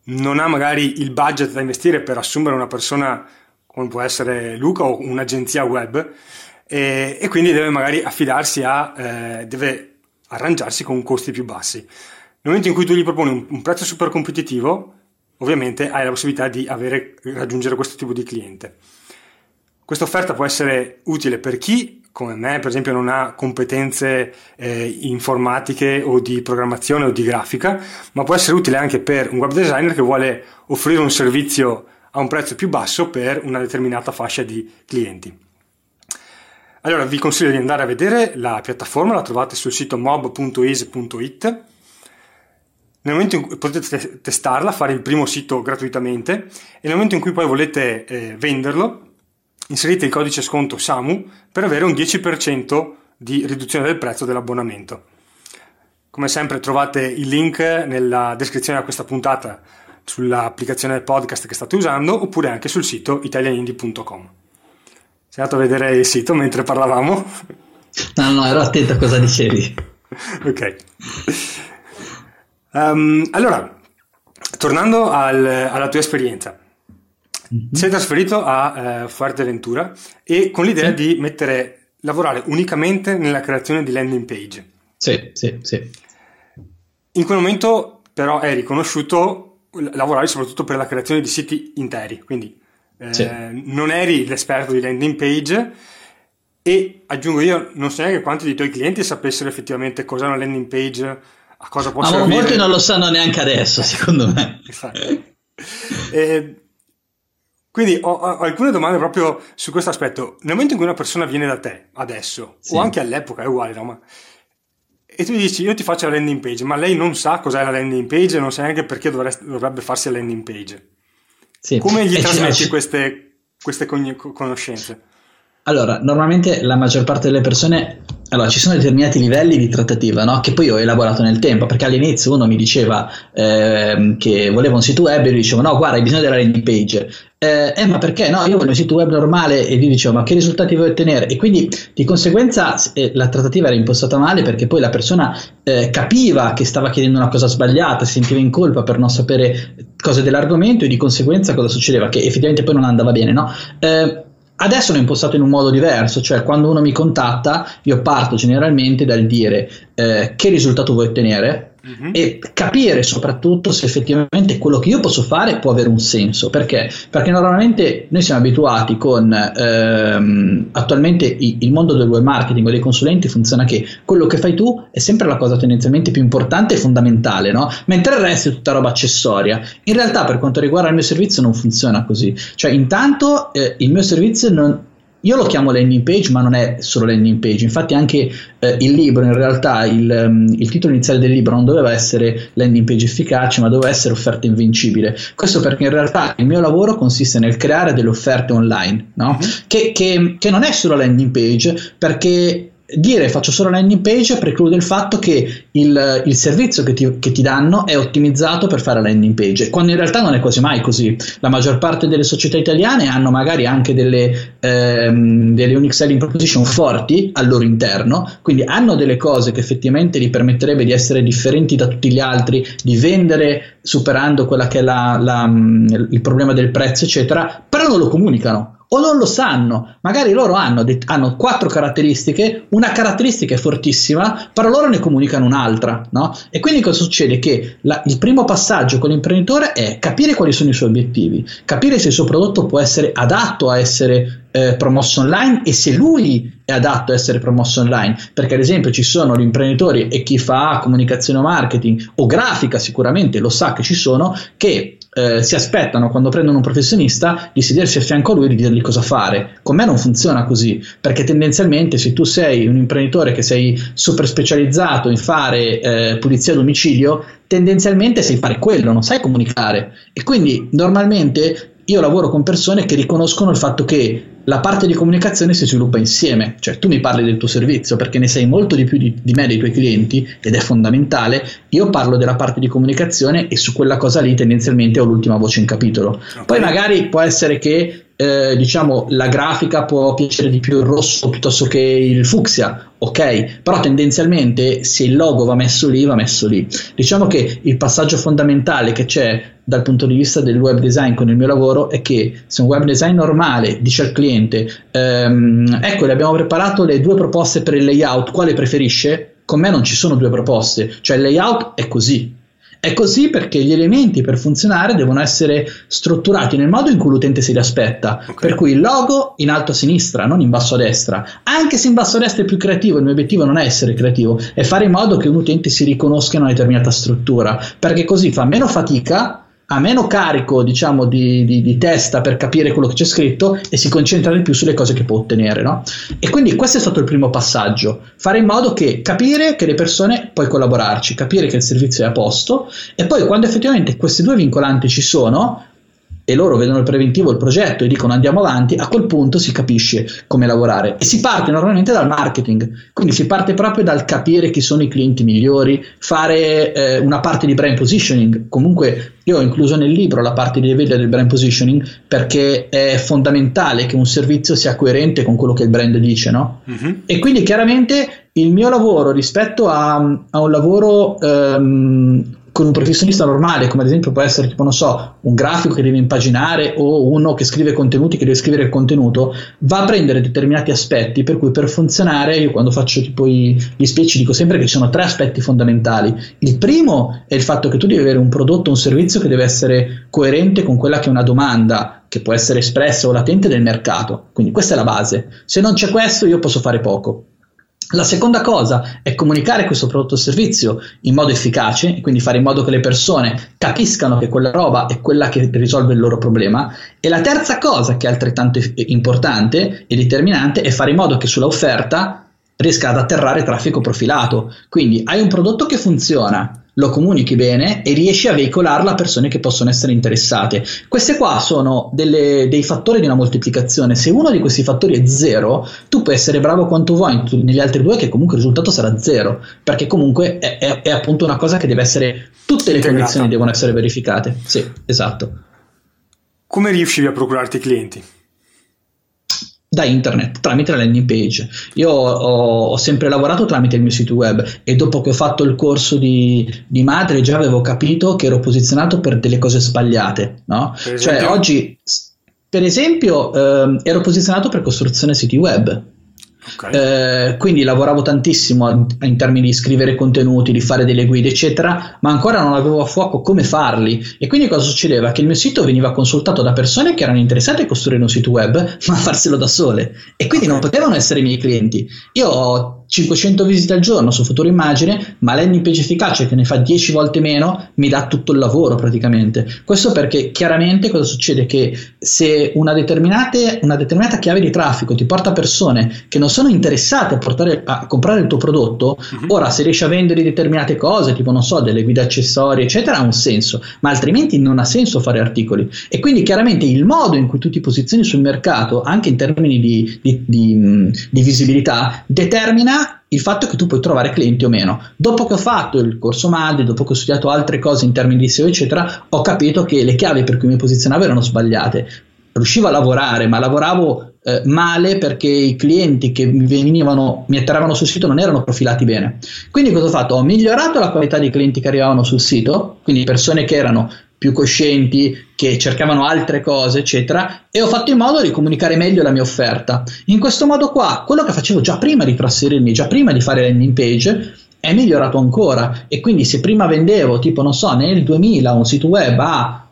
non ha magari il budget da investire per assumere una persona come può essere Luca o un'agenzia web e, e quindi deve magari affidarsi a, eh, deve arrangiarsi con costi più bassi. Nel momento in cui tu gli proponi un, un prezzo super competitivo, ovviamente hai la possibilità di avere, raggiungere questo tipo di cliente. Questa offerta può essere utile per chi, come me, per esempio, non ha competenze eh, informatiche o di programmazione o di grafica, ma può essere utile anche per un web designer che vuole offrire un servizio a un prezzo più basso per una determinata fascia di clienti. Allora vi consiglio di andare a vedere la piattaforma, la trovate sul sito mob.is.it. Nel momento in cui potete testarla, fare il primo sito gratuitamente e nel momento in cui poi volete eh, venderlo, inserite il codice sconto SAMU per avere un 10% di riduzione del prezzo dell'abbonamento. Come sempre trovate il link nella descrizione a questa puntata sull'applicazione podcast che state usando oppure anche sul sito italianindie.com. Sei andato a vedere il sito mentre parlavamo? No, no, ero attento a cosa dicevi. ok. Um, allora, tornando al, alla tua esperienza, mm-hmm. sei trasferito a uh, Fuerteventura e con l'idea sì. di mettere, lavorare unicamente nella creazione di landing page. Sì, sì, sì. In quel momento però è riconosciuto lavorare soprattutto per la creazione di siti interi, quindi sì. Eh, non eri l'esperto di landing page e aggiungo io, non so neanche quanti dei tuoi clienti sapessero effettivamente cos'è una landing page, a cosa può Ma servire. molti non lo sanno neanche adesso, secondo me. eh, quindi ho, ho, alcune domande proprio su questo aspetto. Nel momento in cui una persona viene da te, adesso, sì. o anche all'epoca, è uguale, no? Ma, e tu dici, io ti faccio la landing page, ma lei non sa cos'è la landing page e non sa neanche perché dovrebbe farsi la landing page. Sì. Come gli trasmetti queste, queste conoscenze? Allora, normalmente la maggior parte delle persone allora, ci sono determinati livelli di trattativa no? che poi ho elaborato nel tempo, perché all'inizio uno mi diceva eh, che voleva un sito web e io dicevo no, guarda, hai bisogno della landing page. Eh, eh, ma perché no? Io voglio un sito web normale e gli dicevo ma che risultati vuoi ottenere? E quindi di conseguenza eh, la trattativa era impostata male perché poi la persona eh, capiva che stava chiedendo una cosa sbagliata, si sentiva in colpa per non sapere cose dell'argomento e di conseguenza cosa succedeva? Che effettivamente poi non andava bene, no? Adesso l'ho impostato in un modo diverso, cioè quando uno mi contatta io parto generalmente dal dire eh, che risultato vuoi ottenere, Uh-huh. e capire soprattutto se effettivamente quello che io posso fare può avere un senso perché? Perché normalmente noi siamo abituati con ehm, attualmente il mondo del web marketing o dei consulenti funziona che quello che fai tu è sempre la cosa tendenzialmente più importante e fondamentale, no? mentre il resto è tutta roba accessoria. In realtà, per quanto riguarda il mio servizio, non funziona così. Cioè, intanto eh, il mio servizio non, io lo chiamo landing page, ma non è solo landing page. Infatti, anche eh, il libro, in realtà, il, um, il, titolo iniziale del libro non doveva essere landing page efficace, ma doveva essere offerta invincibile. Questo perché in realtà il mio lavoro consiste nel creare delle offerte online, no? mm-hmm. che, che, che non è solo landing page, perché dire faccio solo landing page preclude il fatto che il, il servizio che ti, che ti, danno è ottimizzato per fare la landing page, quando in realtà non è quasi mai così. La maggior parte delle società italiane hanno magari anche delle, ehm, delle unique selling proposition forti al loro interno, quindi hanno delle cose che effettivamente gli permetterebbe di essere differenti da tutti gli altri, di vendere superando quella che è la, la, il problema del prezzo, eccetera, però non lo comunicano o non lo sanno. Magari loro hanno, hanno, quattro caratteristiche, una caratteristica è fortissima, però loro ne comunicano un'altra. No? E quindi cosa succede? Che la, il primo passaggio con l'imprenditore è capire quali sono i suoi obiettivi, capire se il suo prodotto può essere adatto a essere eh, promosso online e se lui è adatto a essere promosso online. Perché ad esempio ci sono gli imprenditori e chi fa comunicazione o marketing o grafica sicuramente lo sa che ci sono che eh, si aspettano quando prendono un professionista di sedersi a fianco a lui e di dirgli cosa fare. Con me non funziona così, perché tendenzialmente se tu sei un imprenditore che sei super specializzato in fare eh, pulizia a domicilio, tendenzialmente sai fare quello, non sai comunicare. E quindi normalmente io lavoro con persone che riconoscono il fatto che la parte di comunicazione si sviluppa insieme, cioè tu mi parli del tuo servizio perché ne sai molto di più di, di, me dei tuoi clienti ed è fondamentale, io parlo della parte di comunicazione e su quella cosa lì tendenzialmente ho l'ultima voce in capitolo. Okay. Poi magari può essere che eh, diciamo la grafica può piacere di più il rosso piuttosto che il fucsia, ok? Però tendenzialmente se il logo va messo lì, va messo lì. Diciamo che il passaggio fondamentale che c'è dal punto di vista del web design con il mio lavoro è che se un web design normale dice al cliente ehm, ecco le abbiamo preparato le due proposte per il layout, quale preferisce? con me non ci sono due proposte, cioè il layout è così, è così perché gli elementi per funzionare devono essere strutturati nel modo in cui l'utente si li aspetta. Okay. Per cui il logo in alto a sinistra, non in basso a destra. Anche se in basso a destra è più creativo, il mio obiettivo non è essere creativo, è fare in modo che un utente si riconosca in una determinata struttura, perché così fa meno fatica ha meno carico diciamo di, di, di, testa per capire quello che c'è scritto e si concentra di più sulle cose che può ottenere no? e quindi questo è stato il primo passaggio fare in modo che capire che le persone puoi collaborarci capire che il servizio è a posto e poi quando effettivamente questi due vincolanti ci sono e loro vedono il preventivo, il progetto e dicono andiamo avanti, a quel punto si capisce come lavorare e si parte normalmente dal marketing, quindi si parte proprio dal capire chi sono i clienti migliori, fare eh, una parte di brand positioning, comunque io ho incluso nel libro la parte di livello del brand positioning perché è fondamentale che un servizio sia coerente con quello che il brand dice, no? Mm-hmm. E quindi chiaramente il mio lavoro rispetto a, a un lavoro um, con un professionista normale, come ad esempio può essere tipo, non so, un grafico che deve impaginare o uno che scrive contenuti che deve scrivere il contenuto, va a prendere determinati aspetti per cui per funzionare, io quando faccio tipo i, gli speech dico sempre che ci sono tre aspetti fondamentali. Il primo è il fatto che tu devi avere un prodotto, un servizio che deve essere coerente con quella che è una domanda che può essere espressa o latente del mercato. Quindi questa è la base. Se non c'è questo io posso fare poco. La seconda cosa è comunicare questo prodotto o servizio in modo efficace e quindi fare in modo che le persone capiscano che quella roba è quella che risolve il loro problema. E la terza cosa che è altrettanto importante e determinante è fare in modo che sulla offerta riesca ad atterrare traffico profilato. Quindi hai un prodotto che funziona, lo comunichi bene e riesci a veicolarlo a persone che possono essere interessate. Queste qua sono delle, dei fattori di una moltiplicazione. Se uno di questi fattori è zero, tu puoi essere bravo quanto vuoi negli altri due, che comunque il risultato sarà zero, perché comunque è, è, è appunto una cosa che deve essere. Tutte le condizioni devono essere verificate. Sì, esatto. Come riuscivi a procurarti i clienti? Da internet tramite la landing page. Io ho, ho, sempre lavorato tramite il mio sito web e dopo che ho fatto il corso di, di madre già avevo capito che ero posizionato per delle cose sbagliate. No? Cioè oggi, per esempio, eh, ero posizionato per costruzione siti web Okay. Eh, quindi lavoravo tantissimo in termini di scrivere contenuti, di fare delle guide, eccetera, ma ancora non avevo a fuoco come farli. E quindi cosa succedeva? Che il mio sito veniva consultato da persone che erano interessate a costruire un sito web, ma a farselo da sole. E quindi okay. non potevano essere i miei clienti. Io ho 500 visite al giorno su Futuro Immagine, ma page efficace che ne fa 10 volte meno mi dà tutto il lavoro praticamente. Questo perché chiaramente cosa succede? Che se una, una determinata chiave di traffico ti porta persone che non sono interessate a, portare, a comprare il tuo prodotto, uh-huh. ora se riesci a vendere determinate cose, tipo non so, delle guide accessorie, eccetera, ha un senso, ma altrimenti non ha senso fare articoli. E quindi chiaramente il modo in cui tu ti posizioni sul mercato, anche in termini di, di, di, di visibilità, determina il fatto che tu puoi trovare clienti o meno. Dopo che ho fatto il corso Maldi, dopo che ho studiato altre cose in termini di SEO, eccetera, ho capito che le chiavi per cui mi posizionavo erano sbagliate. Riuscivo a lavorare, ma lavoravo eh, male perché i clienti che mi venivano, mi atterravano sul sito non erano profilati bene. Quindi cosa ho fatto? Ho migliorato la qualità dei clienti che arrivavano sul sito, quindi persone che erano più coscienti, che cercavano altre cose, eccetera, e ho fatto in modo di comunicare meglio la mia offerta. In questo modo qua, quello che facevo già prima di trasferirmi, già prima di fare landing page, è migliorato ancora. E quindi se prima vendevo, tipo, non so, nel 2000 un sito web a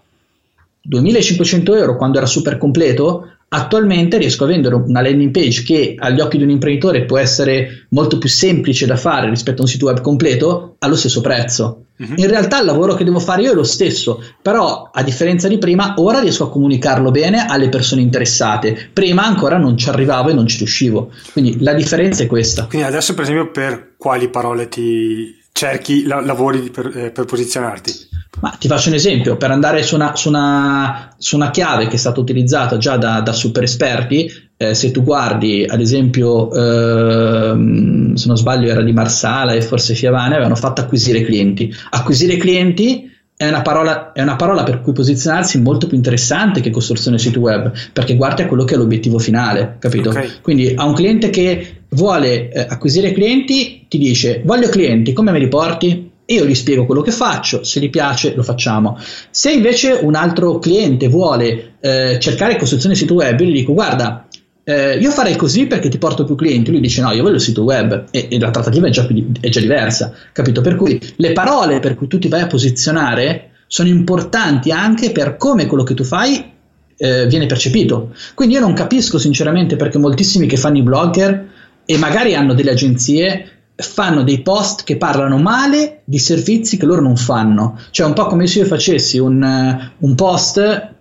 2500 euro quando era super completo, Attualmente riesco a vendere una landing page che agli occhi di un imprenditore può essere molto più semplice da fare rispetto a un sito web completo allo stesso prezzo. In realtà il lavoro che devo fare io è lo stesso, però a differenza di prima ora riesco a comunicarlo bene alle persone interessate. Prima ancora non ci arrivavo e non ci riuscivo. Quindi la differenza è questa. Quindi adesso per esempio per quali parole ti cerchi, la, lavori per, eh, per posizionarti? Ma ti faccio un esempio, per andare su una, su una, su una chiave che è stata utilizzata già da, da super esperti, eh, se tu guardi ad esempio, ehm, se non sbaglio era di Marsala e forse Fiavane, avevano fatto acquisire clienti. Acquisire clienti è una, parola, è una parola per cui posizionarsi molto più interessante che costruzione sito web, perché guardi a quello che è l'obiettivo finale, capito? Okay. Quindi a un cliente che vuole eh, acquisire clienti ti dice voglio clienti, come me li porti? io gli spiego quello che faccio, se gli piace lo facciamo. Se invece un altro cliente vuole eh, cercare costruzione sito web, io gli dico guarda, eh, io farei così perché ti porto più clienti. Lui dice no, io voglio il sito web e, e la trattativa è già, è già diversa, capito? Per cui le parole per cui tu ti vai a posizionare sono importanti anche per come quello che tu fai eh, viene percepito. Quindi io non capisco sinceramente perché moltissimi che fanno i blogger e magari hanno delle agenzie fanno dei post che parlano male di servizi che loro non fanno. Cioè un po' come se io facessi un, eh, un post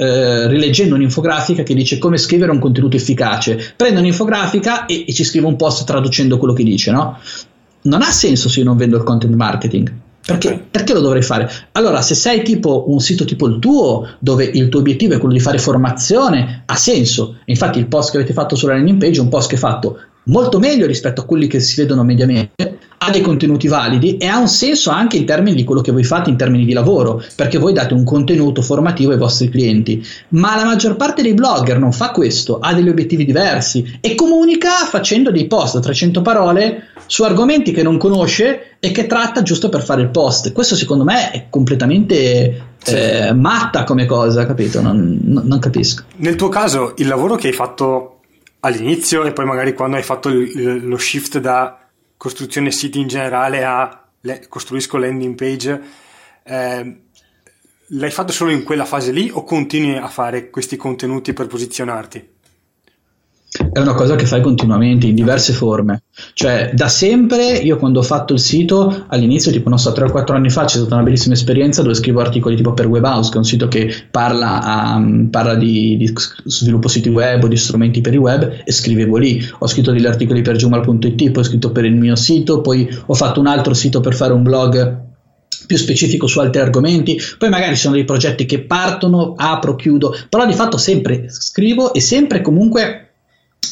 eh, rileggendo un'infografica che dice come scrivere un contenuto efficace. Prendo un'infografica e, e ci scrivo un post traducendo quello che dice, no? Non ha senso se io non vendo il content marketing. Perché, okay. perché, lo dovrei fare? Allora, se sei tipo un sito tipo il tuo, dove il tuo obiettivo è quello di fare formazione, ha senso. Infatti, il post che avete fatto sulla landing page è un post che è fatto molto meglio rispetto a quelli che si vedono mediamente, ha dei contenuti validi e ha un senso anche in termini di quello che voi fate in termini di lavoro, perché voi date un contenuto formativo ai vostri clienti. Ma la maggior parte dei blogger non fa questo, ha degli obiettivi diversi e comunica facendo dei post a 300 parole su argomenti che non conosce e che tratta giusto per fare il post. Questo secondo me è completamente eh, matta come cosa, capito? Non, non, capisco. Nel tuo caso, il lavoro che hai fatto all'inizio e poi magari quando hai fatto lo shift da costruzione siti in generale a le, costruisco landing page, eh, l'hai fatto solo in quella fase lì o continui a fare questi contenuti per posizionarti? È una cosa che fai continuamente in diverse forme. Cioè, da sempre, io quando ho fatto il sito, all'inizio, tipo, non so, 3 o 4 anni fa, c'è stata una bellissima esperienza dove scrivo articoli tipo per Webhouse, che è un sito che parla, um, parla di, di, sviluppo siti web o di strumenti per il web, e scrivevo lì. Ho scritto degli articoli per Jumal.it, poi ho scritto per il mio sito, poi ho fatto un altro sito per fare un blog più specifico su altri argomenti, poi magari sono dei progetti che partono, apro, chiudo, però di fatto sempre scrivo e sempre comunque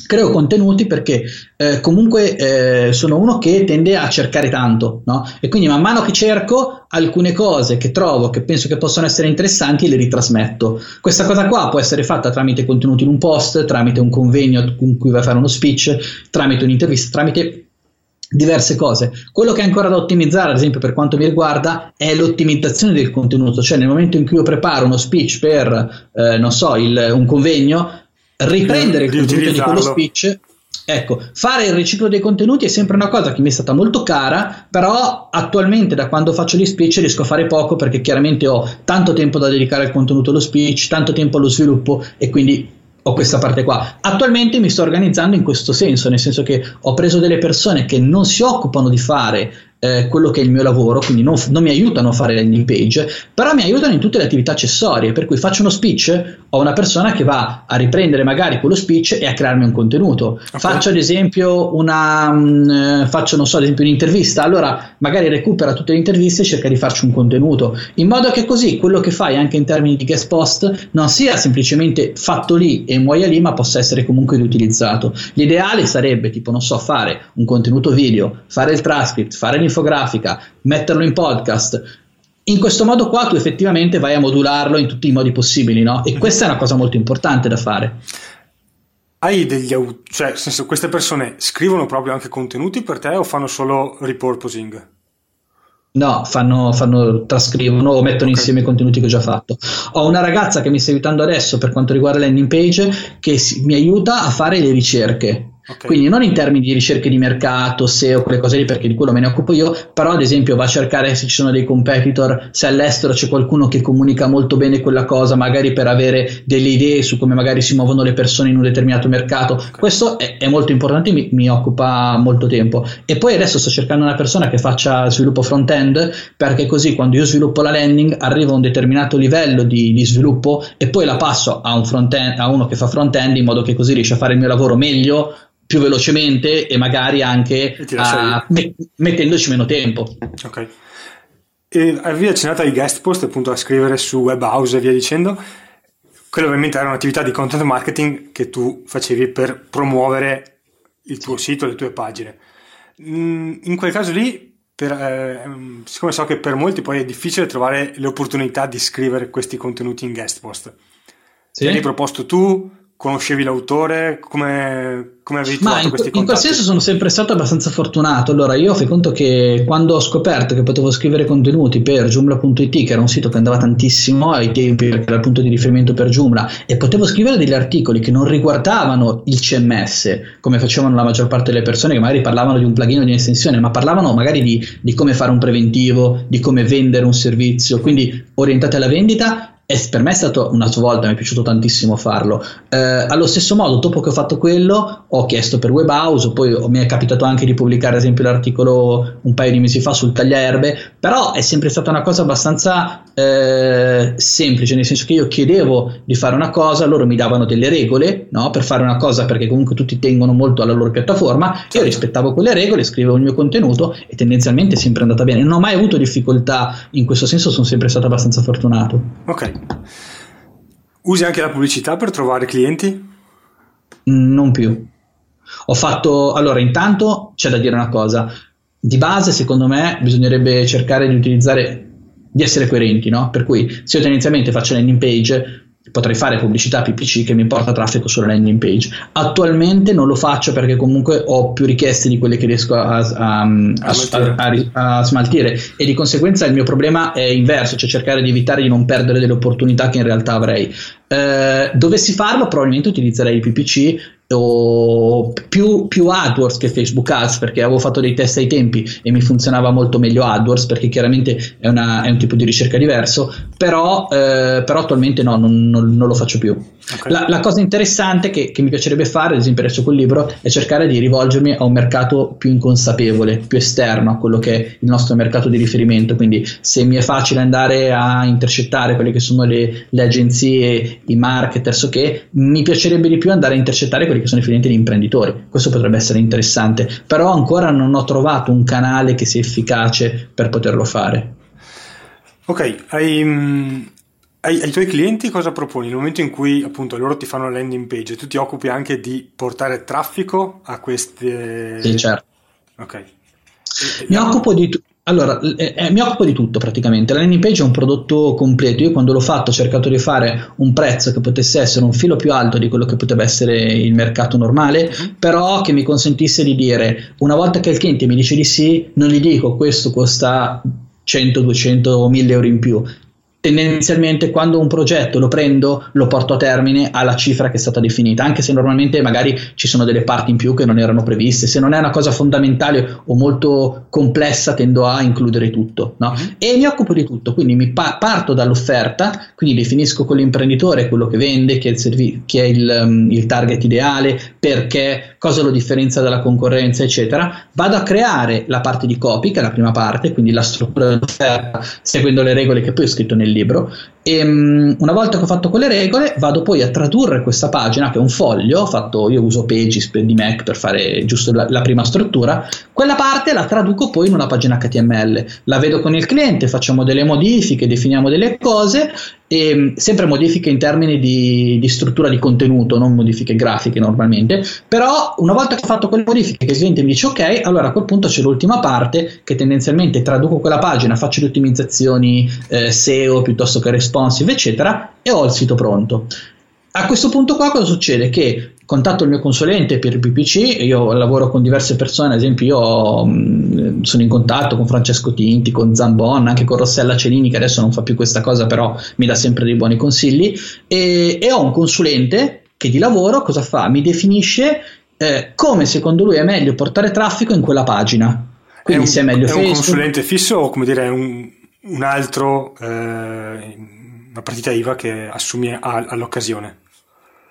creo contenuti perché eh, comunque eh, sono uno che tende a cercare tanto, no? E quindi man mano che cerco alcune cose che trovo che penso che possono essere interessanti le ritrasmetto. Questa cosa qua può essere fatta tramite contenuti in un post, tramite un convegno in cui vai a fare uno speech, tramite un'intervista, tramite diverse cose. Quello che è ancora da ottimizzare, ad esempio, per quanto mi riguarda, è l'ottimizzazione del contenuto, cioè nel momento in cui io preparo uno speech per, eh, non so, il, un convegno, riprendere il contenuto di quello speech Ecco, fare il riciclo dei contenuti è sempre una cosa che mi è stata molto cara, però attualmente da quando faccio gli speech riesco a fare poco perché chiaramente ho tanto tempo da dedicare al contenuto allo speech, tanto tempo allo sviluppo e quindi ho questa parte qua. Attualmente mi sto organizzando in questo senso, nel senso che ho preso delle persone che non si occupano di fare eh, quello che è il mio lavoro, quindi non, non, mi aiutano a fare landing page, però mi aiutano in tutte le attività accessorie, per cui faccio uno speech, ho una persona che va a riprendere magari quello speech e a crearmi un contenuto. Okay. Faccio ad esempio una, mh, mm, faccio non so, ad esempio un'intervista, allora magari recupera tutte le interviste e cerca di farci un contenuto, in modo che così quello che fai anche in termini di guest post non sia semplicemente fatto lì e muoia lì, ma possa essere comunque riutilizzato. L'ideale sarebbe tipo, non so, fare un contenuto video, fare il transcript, fare infografica, metterlo in podcast. In questo modo qua tu effettivamente vai a modularlo in tutti i modi possibili, no? E questa è una cosa molto importante da fare. Hai degli cioè, nel senso, queste persone scrivono proprio anche contenuti per te o fanno solo repurposing? No, fanno, fanno, trascrivono o mettono okay. insieme i contenuti che ho già fatto. Ho una ragazza che mi sta aiutando adesso per quanto riguarda landing page che si, mi aiuta a fare le ricerche. Okay. Quindi non in termini di ricerche di mercato, SEO, quelle cose lì, perché di quello me ne occupo io, però ad esempio va a cercare se ci sono dei competitor, se all'estero c'è qualcuno che comunica molto bene quella cosa, magari per avere delle idee su come magari si muovono le persone in un determinato mercato. Okay. Questo è, è, molto importante, mi, mi, occupa molto tempo. E poi adesso sto cercando una persona che faccia sviluppo front-end, perché così quando io sviluppo la landing arrivo a un determinato livello di, di sviluppo e poi la passo a, un front-end, a uno che fa front-end in modo che così riesce a fare il mio lavoro meglio più velocemente e magari anche a, me, mettendoci meno tempo. Ok. E avevi accennato ai guest post, appunto a scrivere su Webhouse e via dicendo. Quello ovviamente era un'attività di content marketing che tu facevi per promuovere il tuo sito, le tue pagine. Mm, in quel caso lì, per, eh, siccome so che per molti poi è difficile trovare le opportunità di scrivere questi contenuti in guest post, sì. te li hai proposto tu, conoscevi l'autore? Come, come avevi trovato in, questi contatti? In quel senso sono sempre stato abbastanza fortunato. Allora, io fai conto che quando ho scoperto che potevo scrivere contenuti per Joomla.it, che era un sito che andava tantissimo ai tempi perché era il punto di riferimento per Joomla, e potevo scrivere degli articoli che non riguardavano il CMS, come facevano la maggior parte delle persone che magari parlavano di un plugin o di un'estensione, ma parlavano magari di, di come fare un preventivo, di come vendere un servizio, quindi orientate alla vendita e per me è stato una svolta, mi è piaciuto tantissimo farlo. Eh, allo stesso modo, dopo che ho fatto quello, ho chiesto per Webhouse, poi mi è capitato anche di pubblicare, ad esempio, l'articolo un paio di mesi fa sul tagliaerbe, però è sempre stata una cosa abbastanza eh, semplice, nel senso che io chiedevo di fare una cosa, loro mi davano delle regole no? per fare una cosa, perché comunque tutti tengono molto alla loro piattaforma, io certo. rispettavo quelle regole, scrivevo il mio contenuto e tendenzialmente è sempre andata bene. Non ho mai avuto difficoltà in questo senso, sono sempre stato abbastanza fortunato. Ok. Usi anche la pubblicità per trovare clienti? Non più. Ho fatto, allora intanto c'è da dire una cosa, di base secondo me bisognerebbe cercare di utilizzare, di essere coerenti, no? Per cui se io tendenzialmente faccio landing page potrei fare pubblicità PPC che mi porta traffico sulla landing page. Attualmente non lo faccio perché comunque ho più richieste di quelle che riesco a, a, a, a, smaltire e di conseguenza il mio problema è inverso, cioè cercare di evitare di non perdere delle opportunità che in realtà avrei. Eh, dovessi farlo probabilmente utilizzerei il PPC o più, più, AdWords che Facebook Ads perché avevo fatto dei test ai tempi e mi funzionava molto meglio AdWords perché chiaramente è, una, è un tipo di ricerca diverso però, eh, però attualmente no, non, non, non, lo faccio più okay. la, la, cosa interessante che, che, mi piacerebbe fare ad esempio adesso col libro è cercare di rivolgermi a un mercato più inconsapevole più esterno a quello che è il nostro mercato di riferimento quindi se mi è facile andare a intercettare quelle che sono le, le agenzie i marketers o che mi piacerebbe di più andare a intercettare quelli quelli che sono i clienti di imprenditori. Questo potrebbe essere interessante, però ancora non ho trovato un canale che sia efficace per poterlo fare. Ok, ai, mm, ai, ai, tuoi clienti cosa proponi? Nel momento in cui appunto loro ti fanno la landing page, tu ti occupi anche di portare traffico a queste... Sì, certo. Ok. Mi occupo di, tutto. Allora, eh, eh, mi occupo di tutto praticamente. La landing page è un prodotto completo. Io quando l'ho fatto ho cercato di fare un prezzo che potesse essere un filo più alto di quello che poteva essere il mercato normale, mm-hmm. però che mi consentisse di dire, una volta che il cliente mi dice di sì, non gli dico questo costa 100, 200 o 1000 euro in più tendenzialmente quando un progetto lo prendo lo porto a termine alla cifra che è stata definita anche se normalmente magari ci sono delle parti in più che non erano previste se non è una cosa fondamentale o molto complessa tendo a includere tutto no? mm-hmm. e mi occupo di tutto quindi mi pa- parto dall'offerta quindi definisco con l'imprenditore quello che vende chi è il, servi- chi è il, um, il target ideale perché cosa lo differenzia dalla concorrenza eccetera vado a creare la parte di copy che è la prima parte quindi la struttura dell'offerta seguendo le regole che poi ho scritto nel libro. E um, una volta che ho fatto quelle regole, vado poi a tradurre questa pagina, che è un foglio, fatto, io uso Pages di Mac per fare giusto la, la, prima struttura. Quella parte la traduco poi in una pagina HTML. La vedo con il cliente, facciamo delle modifiche, definiamo delle cose e mm, sempre modifiche in termini di, di, struttura di contenuto, non modifiche grafiche normalmente, però una volta che ho fatto quelle modifiche che il cliente mi dice ok, allora a quel punto c'è l'ultima parte che tendenzialmente traduco quella pagina, faccio le ottimizzazioni eh, SEO piuttosto che responsive eccetera e ho il sito pronto. A questo punto qua cosa succede? Che contatto il mio consulente per il PPC, io lavoro con diverse persone, ad esempio io mh, sono in contatto con Francesco Tinti, con Zambon, anche con Rossella Celini che adesso non fa più questa cosa però mi dà sempre dei buoni consigli e, e ho un consulente che di lavoro cosa fa? Mi definisce eh, come secondo lui è meglio portare traffico in quella pagina. Quindi è un, se è meglio è Facebook. un consulente fisso o come dire un, un altro, eh, una partita IVA che assumi all'occasione?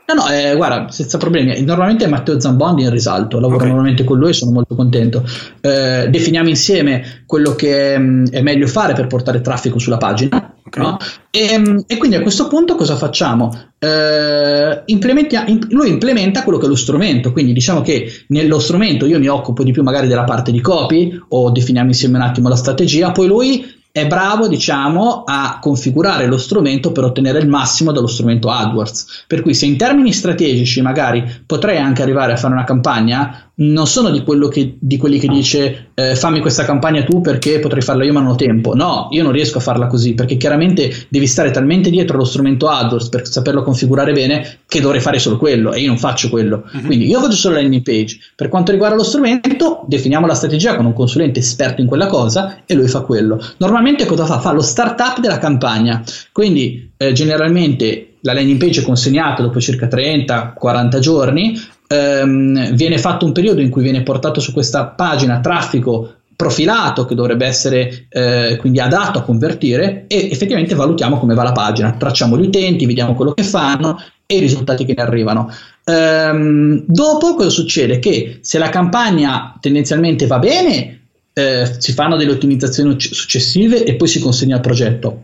No, no, eh, guarda, senza problemi. Normalmente è Matteo Zambondi in risalto, lavoro okay. normalmente con lui e sono molto contento. Eh, definiamo insieme quello che mh, mm, è meglio fare per portare traffico sulla pagina. Okay. No? E, mh, e, quindi a questo punto cosa facciamo? Eh, implementa, lui implementa quello che è lo strumento, quindi diciamo che nello strumento io mi occupo di più magari della parte di copy o definiamo insieme un attimo la strategia, poi lui è bravo, diciamo, a configurare lo strumento per ottenere il massimo dallo strumento AdWords. Per cui se in termini strategici magari potrei anche arrivare a fare una campagna non sono di, che, di quelli che dice eh, fammi questa campagna tu perché potrei farla io ma non ho tempo. No, io non riesco a farla così perché chiaramente devi stare talmente dietro allo strumento AdWords per saperlo configurare bene che dovrei fare solo quello e io non faccio quello. Uh-huh. Quindi io faccio solo la landing page. Per quanto riguarda lo strumento, definiamo la strategia con un consulente esperto in quella cosa e lui fa quello. Normalmente cosa fa? Fa lo startup della campagna. Quindi eh, generalmente la landing page è consegnata dopo circa 30-40 giorni ehm, viene fatto un periodo in cui viene portato su questa pagina traffico profilato che dovrebbe essere eh, quindi adatto a convertire e effettivamente valutiamo come va la pagina, tracciamo gli utenti, vediamo quello che fanno e i risultati che ne arrivano. Ehm, dopo cosa succede? Che se la campagna tendenzialmente va bene, eh, si fanno delle ottimizzazioni successive e poi si consegna il progetto.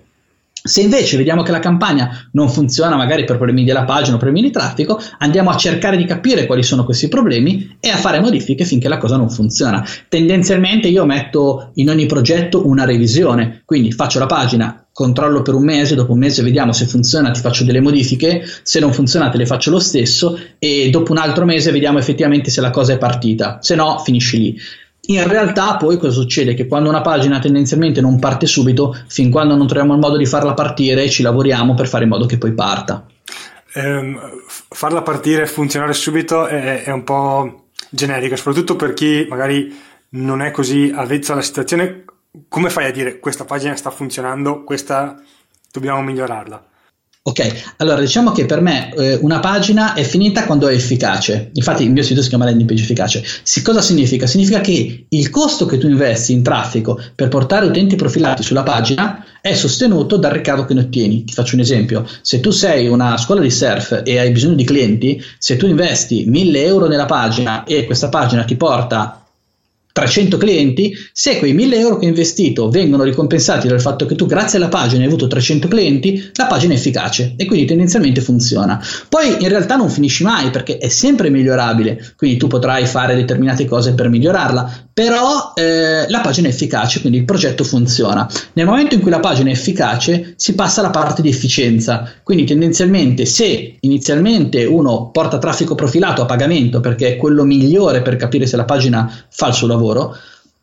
Se invece vediamo che la campagna non funziona, magari per problemi della pagina o problemi di traffico, andiamo a cercare di capire quali sono questi problemi e a fare modifiche finché la cosa non funziona. Tendenzialmente io metto in ogni progetto una revisione, quindi faccio la pagina, controllo per un mese, dopo un mese vediamo se funziona, ti faccio delle modifiche, se non funziona te le faccio lo stesso e dopo un altro mese vediamo effettivamente se la cosa è partita, se no finisci lì. In realtà poi cosa succede? Che quando una pagina tendenzialmente non parte subito, fin quando non troviamo il modo di farla partire, ci lavoriamo per fare in modo che poi parta. Eh, farla partire e funzionare subito è, è, un po' generico, soprattutto per chi magari non è così avvezzo alla situazione. Come fai a dire questa pagina sta funzionando, questa dobbiamo migliorarla? Ok, allora diciamo che per me eh, una pagina è finita quando è efficace. Infatti il mio sito si chiama landing page efficace. Si, cosa significa? Significa che il costo che tu investi in traffico per portare utenti profilati sulla pagina è sostenuto dal ricavo che ne ottieni. Ti faccio un esempio: se tu sei una scuola di surf e hai bisogno di clienti, se tu investi 1000 euro nella pagina e questa pagina ti porta 300 clienti, se quei 1000 euro che hai investito vengono ricompensati dal fatto che tu grazie alla pagina hai avuto 300 clienti, la pagina è efficace e quindi tendenzialmente funziona. Poi in realtà non finisci mai perché è sempre migliorabile, quindi tu potrai fare determinate cose per migliorarla, però eh, la pagina è efficace, quindi il progetto funziona. Nel momento in cui la pagina è efficace si passa alla parte di efficienza, quindi tendenzialmente se inizialmente uno porta traffico profilato a pagamento perché è quello migliore per capire se la pagina fa il suo lavoro,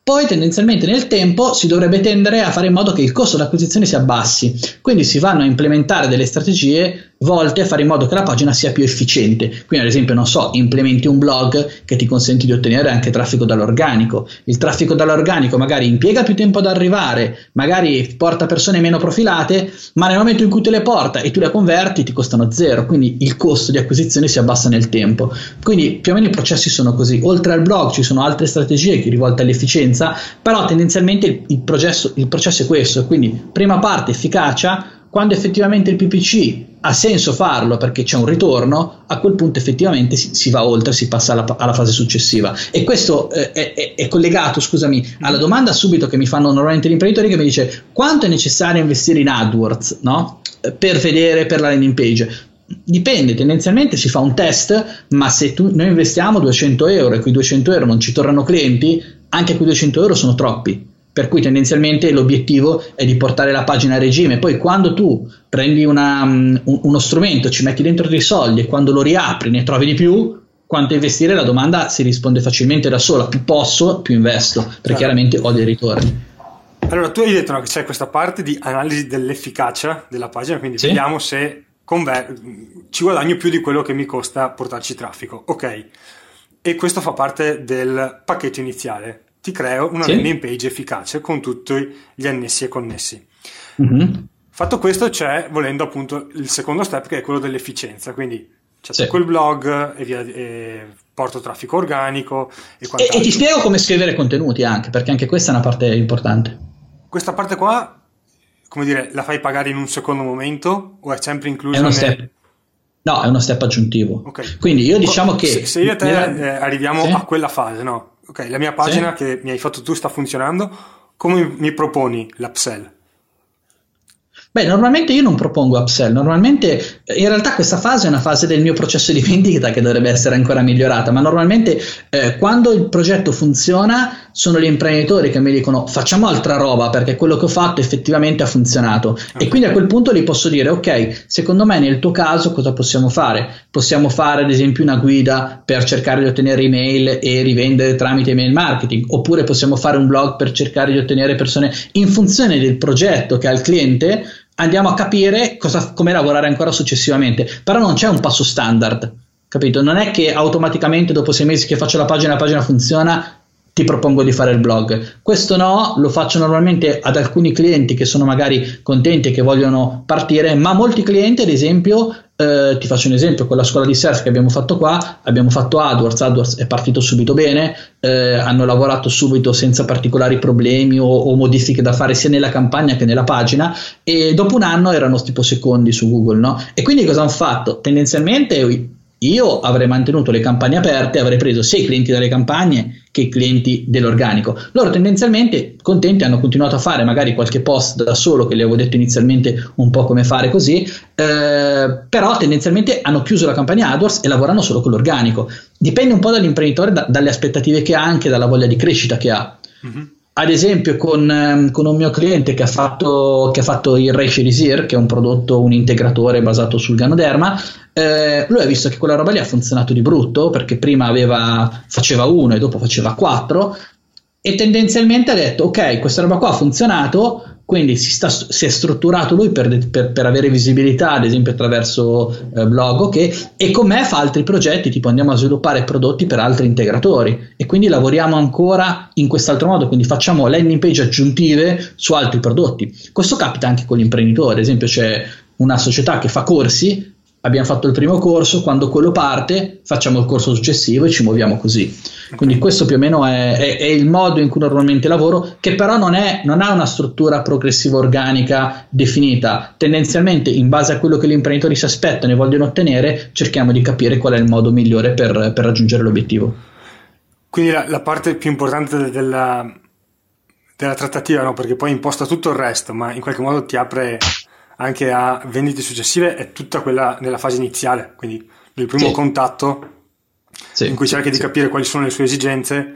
poi tendenzialmente nel tempo si dovrebbe tendere a fare in modo che il costo d'acquisizione si abbassi, quindi si vanno a implementare delle strategie volte a fare in modo che la pagina sia più efficiente. Quindi, ad esempio, non so, implementi un blog che ti consente di ottenere anche traffico dall'organico. Il traffico dall'organico magari impiega più tempo ad arrivare, magari porta persone meno profilate, ma nel momento in cui te le porta e tu le converti ti costano zero, quindi il costo di acquisizione si abbassa nel tempo. Quindi più o meno i processi sono così. Oltre al blog ci sono altre strategie rivolte all'efficienza, però tendenzialmente il, il, processo, il processo è questo. Quindi prima parte efficacia, quando effettivamente il PPC ha senso farlo perché c'è un ritorno, a quel punto effettivamente si, si va oltre, si passa alla, alla fase successiva. E questo eh, è, è, collegato, scusami, alla domanda subito che mi fanno normalmente gli imprenditori che mi dice quanto è necessario investire in AdWords no? per vedere per la landing page. Dipende, tendenzialmente si fa un test, ma se tu, noi investiamo 200 euro e quei 200 euro non ci tornano clienti, anche quei 200 euro sono troppi per cui tendenzialmente l'obiettivo è di portare la pagina a regime. Poi quando tu prendi una, um, uno strumento, ci metti dentro dei soldi e quando lo riapri ne trovi di più, quanto investire la domanda si risponde facilmente da sola. Più posso, più investo, perché certo. chiaramente ho dei ritorni. Allora, tu hai detto no, che c'è questa parte di analisi dell'efficacia della pagina, quindi sì. vediamo se conver- ci guadagno più di quello che mi costa portarci traffico. Ok. E questo fa parte del pacchetto iniziale ti creo una sì. landing page efficace con tutti gli annessi e connessi. Mm-hmm. Fatto questo c'è, volendo appunto, il secondo step che è quello dell'efficienza, quindi c'è sì. quel blog e, via, e porto traffico organico e quant'altro. E, e ti spiego come scrivere contenuti anche, perché anche questa è una parte importante. Questa parte qua, come dire, la fai pagare in un secondo momento o è sempre inclusa? È uno nel... step. No, è uno step aggiuntivo. Okay. Quindi io diciamo che... Se, se io e te nella... eh, arriviamo sì. a quella fase, no? ok, la mia pagina sì. che mi hai fatto tu sta funzionando, come mi proponi l'upsell? Beh, normalmente io non propongo upsell, normalmente in realtà questa fase è una fase del mio processo di vendita che dovrebbe essere ancora migliorata, ma normalmente eh, quando il progetto funziona sono gli imprenditori che mi dicono facciamo altra roba perché quello che ho fatto effettivamente ha funzionato okay. e quindi a quel punto gli posso dire ok, secondo me nel tuo caso cosa possiamo fare? Possiamo fare ad esempio una guida per cercare di ottenere email e rivendere tramite email marketing oppure possiamo fare un blog per cercare di ottenere persone in funzione del progetto che ha il cliente andiamo a capire cosa, come lavorare ancora successivamente però non c'è un passo standard capito? Non è che automaticamente dopo sei mesi che faccio la pagina, la pagina funziona, ti propongo di fare il blog. Questo no, lo faccio normalmente ad alcuni clienti che sono magari contenti e che vogliono partire, ma molti clienti, ad esempio, eh, ti faccio un esempio, con la scuola di surf che abbiamo fatto qua, abbiamo fatto AdWords, AdWords è partito subito bene, eh, hanno lavorato subito senza particolari problemi o, o, modifiche da fare sia nella campagna che nella pagina e dopo un anno erano tipo secondi su Google, no? E quindi cosa hanno fatto? Tendenzialmente io avrei mantenuto le campagne aperte, avrei preso sia i clienti dalle campagne che clienti dell'organico. Loro tendenzialmente contenti hanno continuato a fare magari qualche post da solo che le avevo detto inizialmente un po' come fare così, eh, però tendenzialmente hanno chiuso la campagna AdWords e lavorano solo con l'organico. Dipende un po' dall'imprenditore, da, dalle aspettative che ha, anche dalla voglia di crescita che ha. Mm-hmm ad esempio con, ehm, con, un mio cliente che ha fatto, che ha fatto il Reishi Elisir, che è un prodotto, un integratore basato sul Ganoderma, eh, lui ha visto che quella roba lì ha funzionato di brutto perché prima aveva, faceva uno e dopo faceva quattro e tendenzialmente ha detto ok questa roba qua ha funzionato quindi si, sta, si, è strutturato lui per, per, per, avere visibilità, ad esempio attraverso eh, blog, ok? E con me fa altri progetti, tipo andiamo a sviluppare prodotti per altri integratori. E quindi lavoriamo ancora in quest'altro modo, quindi facciamo landing page aggiuntive su altri prodotti. Questo capita anche con l'imprenditore, ad esempio c'è una società che fa corsi abbiamo fatto il primo corso, quando quello parte facciamo il corso successivo e ci muoviamo così. Quindi questo più o meno è, è, è il modo in cui normalmente lavoro, che però non, è, non, ha una struttura progressiva organica definita. Tendenzialmente, in base a quello che gli imprenditori si aspettano e vogliono ottenere, cerchiamo di capire qual è il modo migliore per, per raggiungere l'obiettivo. Quindi la, la parte più importante della, della trattativa, no? perché poi imposta tutto il resto, ma in qualche modo ti apre anche a vendite successive è tutta quella nella fase iniziale, quindi nel primo sì. contatto sì, in cui cerchi sì, di capire quali sono le sue esigenze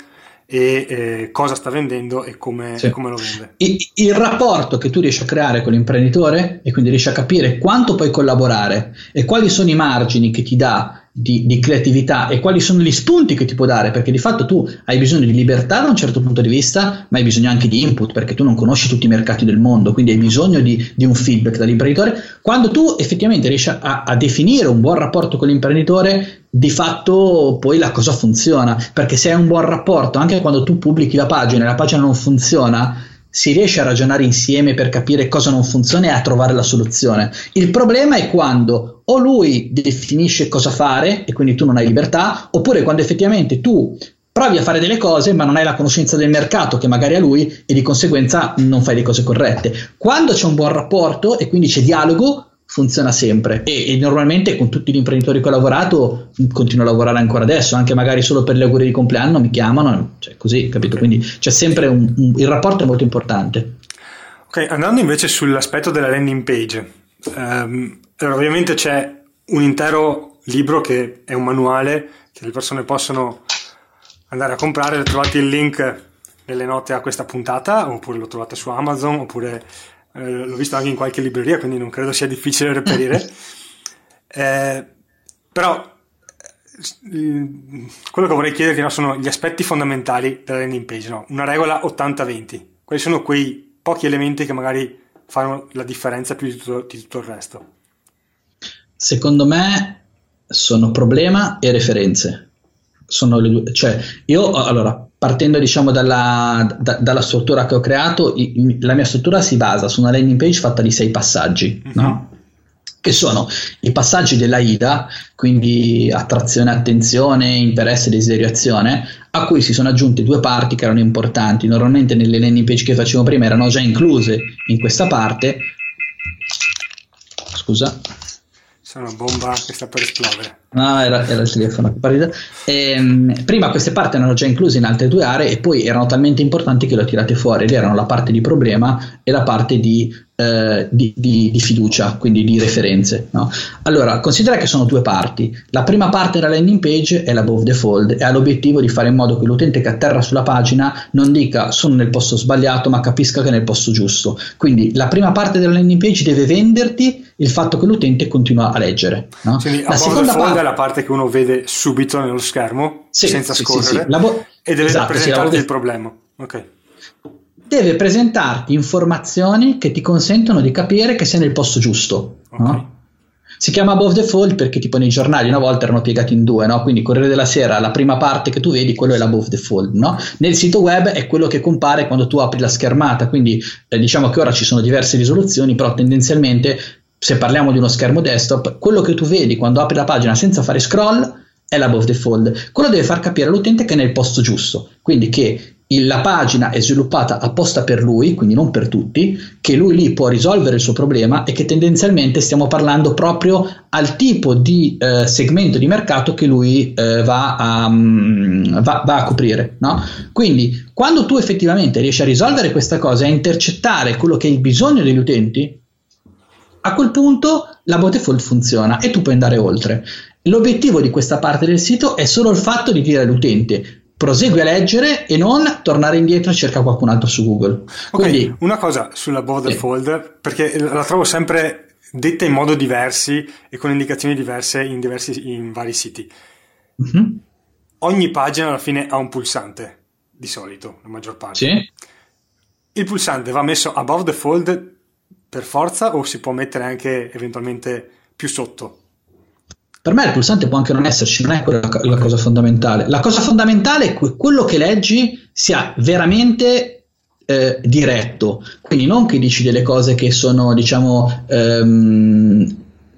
e eh, cosa sta vendendo e come, e come lo vende. Il, il, rapporto che tu riesci a creare con l'imprenditore e quindi riesci a capire quanto puoi collaborare e quali sono i margini che ti dà di, di, creatività e quali sono gli spunti che ti può dare, perché di fatto tu hai bisogno di libertà da un certo punto di vista, ma hai bisogno anche di input, perché tu non conosci tutti i mercati del mondo, quindi hai bisogno di, di un feedback dall'imprenditore. Quando tu effettivamente riesci a, a definire un buon rapporto con l'imprenditore, di fatto poi la cosa funziona, perché se hai un buon rapporto, anche quando tu pubblichi la pagina e la pagina non funziona, si riesce a ragionare insieme per capire cosa non funziona e a trovare la soluzione. Il problema è quando o lui definisce cosa fare e quindi tu non hai libertà, oppure quando effettivamente tu provi a fare delle cose ma non hai la conoscenza del mercato che magari ha lui e di conseguenza non fai le cose corrette. Quando c'è un buon rapporto e quindi c'è dialogo, funziona sempre. E, e, normalmente con tutti gli imprenditori che ho lavorato continuo a lavorare ancora adesso anche magari solo per le auguri di compleanno mi chiamano cioè così capito? Quindi c'è sempre un, un, il rapporto è molto importante. Ok andando invece sull'aspetto della landing page ehm, ovviamente c'è un intero libro che è un manuale che le persone possono andare a comprare. Trovate il link nelle note a questa puntata oppure lo trovate su Amazon oppure eh, l'ho visto anche in qualche libreria, quindi non credo sia difficile reperire. eh, però eh, quello che vorrei chiederti no, sono gli aspetti fondamentali della landing page, no? una regola 80-20. Quali sono quei pochi elementi che magari fanno la differenza più di tutto, di tutto il resto? Secondo me sono problema e referenze. Sono le due, cioè io allora partendo diciamo dalla, da, dalla, struttura che ho creato, i, la mia struttura si basa su una landing page fatta di sei passaggi, mm-hmm. no? che sono i passaggi della IDA, quindi attrazione, attenzione, interesse, desiderio, azione, a cui si sono aggiunte due parti che erano importanti. Normalmente nelle landing page che facevo prima erano già incluse in questa parte. Scusa. C'è una bomba che sta per esplodere. No, era, era il telefono. Ehm, prima queste parti erano già incluse in altre due aree e poi erano talmente importanti che le ho tirate fuori ed erano la parte di problema e la parte di eh, di, di, di, fiducia, quindi di referenze. No? Allora, considera che sono due parti. La prima parte della landing page è l'above the fold e ha l'obiettivo di fare in modo che l'utente che atterra sulla pagina non dica sono nel posto sbagliato, ma capisca che è nel posto giusto. Quindi la prima parte della landing page deve venderti il fatto che l'utente continua a leggere. No? Quindi la seconda parte è la parte che uno vede subito nello schermo, sì, senza sì, scorrere, sì, bo- e deve esatto, presentarti il problema. Ok deve presentarti informazioni che ti consentono di capire che sei nel posto giusto. Okay. No? Si chiama Above the Fold perché tipo nei giornali una volta erano piegati in due, no? quindi Corriere della Sera, la prima parte che tu vedi, quello è l'Above the Fold. No? Nel sito web è quello che compare quando tu apri la schermata, quindi eh, diciamo che ora ci sono diverse risoluzioni, però tendenzialmente se parliamo di uno schermo desktop, quello che tu vedi quando apri la pagina senza fare scroll è l'above the fold. Quello deve far capire all'utente che è nel posto giusto, quindi che la pagina è sviluppata apposta per lui, quindi non per tutti, che lui lì può risolvere il suo problema e che tendenzialmente stiamo parlando proprio al tipo di eh, segmento di mercato che lui eh, va, a, um, va, va, a, coprire. No? Quindi quando tu effettivamente riesci a risolvere questa cosa, a intercettare quello che è il bisogno degli utenti, a quel punto la Botefold funziona e tu puoi andare oltre. L'obiettivo di questa parte del sito è solo il fatto di dire all'utente prosegui a leggere e non tornare indietro e cerca qualcun altro su Google. Ok, una cosa sulla border eh. fold, perché la trovo sempre detta in modo diversi e con indicazioni diverse in, diversi, in vari siti. Mm-hmm. Ogni pagina alla fine ha un pulsante, di solito, la maggior parte. Sì. Il pulsante va messo above the fold per forza o si può mettere anche eventualmente più sotto? Per me il pulsante può anche non esserci, non è quella la cosa fondamentale. La cosa fondamentale è che quello che leggi sia veramente eh, diretto, quindi non che dici delle cose che sono, diciamo, ehm,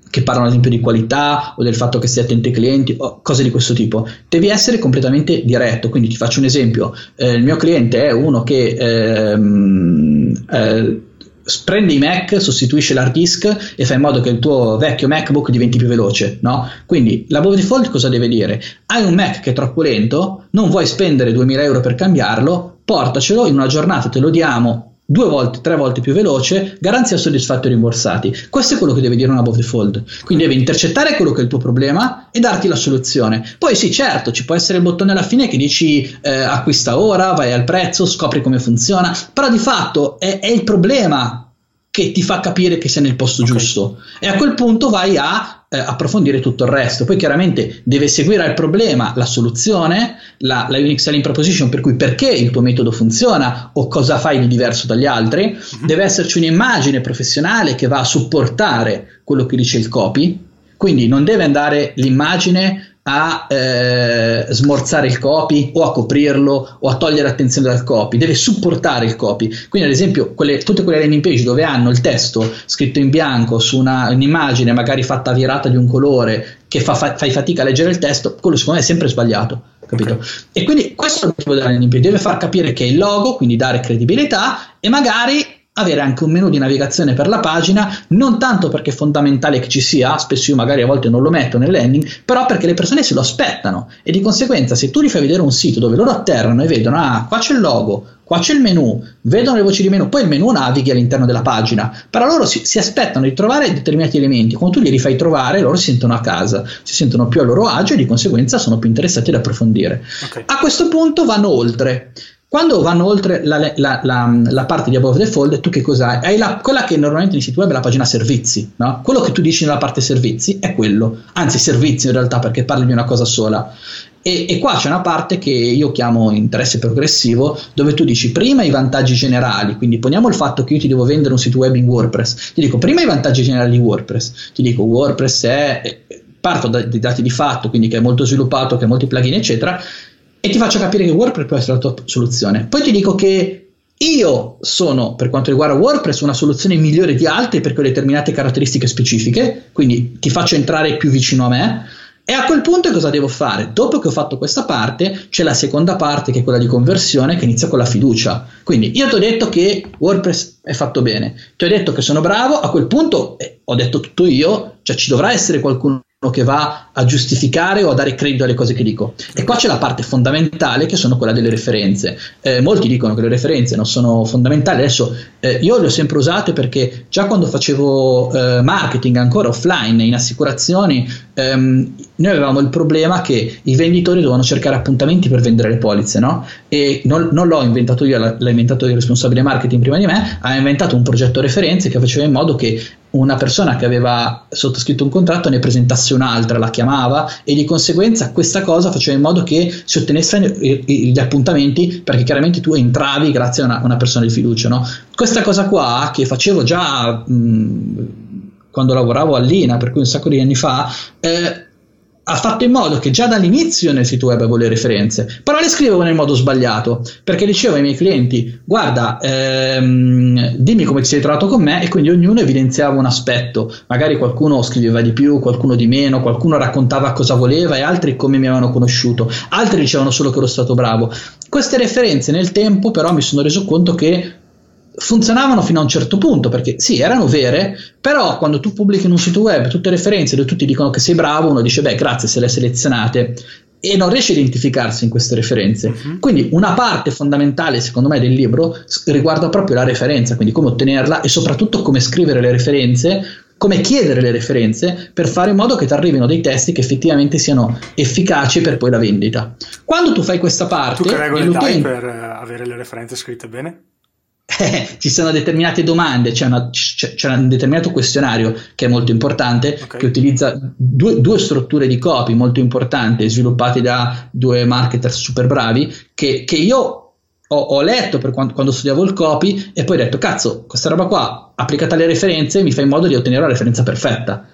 che parlano ad esempio di qualità o del fatto che stai attento ai clienti o cose di questo tipo. Devi essere completamente diretto. Quindi ti faccio un esempio: eh, il mio cliente è uno che ehm, eh, prende i Mac, sostituisce l'hard disk e fa in modo che il tuo vecchio MacBook diventi più veloce, no? Quindi la by default cosa deve dire? Hai un Mac che è troppo lento, non vuoi spendere 2000 euro per cambiarlo, portacelo, in una giornata te lo diamo due volte, tre volte più veloce, garanzia soddisfatti e rimborsati. Questo è quello che deve dire una above default. Quindi deve intercettare quello che è il tuo problema e darti la soluzione. Poi sì, certo, ci può essere il bottone alla fine che dici eh, acquista ora, vai al prezzo, scopri come funziona, però di fatto è, è il problema che ti fa capire che sei nel posto okay. giusto e a quel punto vai a eh, approfondire tutto il resto. Poi chiaramente deve seguire al problema la soluzione, la, la Unix Selling Proposition, per cui perché il tuo metodo funziona o cosa fai di diverso dagli altri. Uh-huh. Deve esserci un'immagine professionale che va a supportare quello che dice il copy, quindi non deve andare l'immagine a eh, smorzare il copy o a coprirlo o a togliere attenzione dal copy, deve supportare il copy. Quindi, ad esempio, quelle, tutte quelle landing page dove hanno il testo scritto in bianco su una, un'immagine, magari fatta virata di un colore, che fa, fa, fai fatica a leggere il testo, quello secondo me è sempre sbagliato. Capito? Okay. E quindi questo è l'obiettivo della landing page, deve far capire che è il logo, quindi dare credibilità e magari avere anche un menu di navigazione per la pagina, non tanto perché è fondamentale che ci sia, spesso io magari a volte non lo metto nel landing, però perché le persone se lo aspettano e di conseguenza se tu gli fai vedere un sito dove loro atterrano e vedono, ah, qua c'è il logo, qua c'è il menu, vedono le voci di menu, poi il menu navighi all'interno della pagina, però loro si, si aspettano di trovare determinati elementi, quando tu li rifai trovare loro si sentono a casa, si sentono più a loro agio e di conseguenza sono più interessati ad approfondire. Okay. A questo punto vanno oltre. Quando vanno oltre la, la, la, la, parte di above the fold, tu che cosa hai? Hai quella che normalmente nei siti web è la pagina servizi, no? Quello che tu dici nella parte servizi è quello, anzi servizi in realtà perché parli di una cosa sola. E, e, qua c'è una parte che io chiamo interesse progressivo, dove tu dici prima i vantaggi generali, quindi poniamo il fatto che io ti devo vendere un sito web in WordPress, ti dico prima i vantaggi generali di WordPress, ti dico WordPress è parto dai dati di fatto, quindi che è molto sviluppato, che ha molti plugin, eccetera, e ti faccio capire che WordPress può essere la tua soluzione. Poi ti dico che io sono, per quanto riguarda WordPress, una soluzione migliore di altri per quelle determinate caratteristiche specifiche, quindi ti faccio entrare più vicino a me. E a quel punto cosa devo fare? Dopo che ho fatto questa parte, c'è la seconda parte che è quella di conversione che inizia con la fiducia. Quindi io ti ho detto che WordPress è fatto bene, ti ho detto che sono bravo, a quel punto eh, ho detto tutto io, cioè ci dovrà essere qualcuno che va a giustificare o a dare credito alle cose che dico. E qua c'è la parte fondamentale che sono quella delle referenze. Eh, molti dicono che le referenze non sono fondamentali, adesso eh, io le ho sempre usate perché già quando facevo eh, marketing ancora offline in assicurazioni, ehm, noi avevamo il problema che i venditori dovevano cercare appuntamenti per vendere le polizze, no? E non, non l'ho inventato io, l'ha inventato il responsabile marketing prima di me, ha inventato un progetto referenze che faceva in modo che una persona che aveva sottoscritto un contratto ne presentasse un'altra, la chiamava e di conseguenza questa cosa faceva in modo che si ottenessero gli appuntamenti perché chiaramente tu entravi grazie a una, una persona di fiducia. No? Questa cosa qua che facevo già mh, quando lavoravo all'INA, per cui un sacco di anni fa, eh, ha fatto in modo che già dall'inizio nel sito web avevo le referenze, però le scrivevo nel modo sbagliato, perché dicevo ai miei clienti, guarda, ehm, dimmi come ti sei trovato con me e quindi ognuno evidenziava un aspetto, magari qualcuno scriveva di più, qualcuno di meno, qualcuno raccontava cosa voleva e altri come mi avevano conosciuto, altri dicevano solo che ero stato bravo. Queste referenze nel tempo però mi sono reso conto che funzionavano fino a un certo punto perché sì, erano vere, però quando tu pubblichi in un sito web tutte le referenze dove tutti dicono che sei bravo, uno dice beh, grazie se le hai selezionate e non riesce a identificarsi in queste referenze. Uh-huh. Quindi una parte fondamentale, secondo me, del libro riguarda proprio la referenza, quindi come ottenerla e soprattutto come scrivere le referenze, come chiedere le referenze per fare in modo che ti arrivino dei testi che effettivamente siano efficaci per poi la vendita. Quando tu fai questa parte, tu che regole dai per eh, avere le referenze scritte bene? Eh, ci sono determinate domande, c'è, una, c'è, c'è, un determinato questionario che è molto importante, okay. che utilizza due, due, strutture di copy molto importanti, sviluppate da due marketer super bravi, che, che io ho, ho, letto per quando, quando, studiavo il copy e poi ho detto, cazzo, questa roba qua applicata alle referenze mi fa in modo di ottenere la referenza perfetta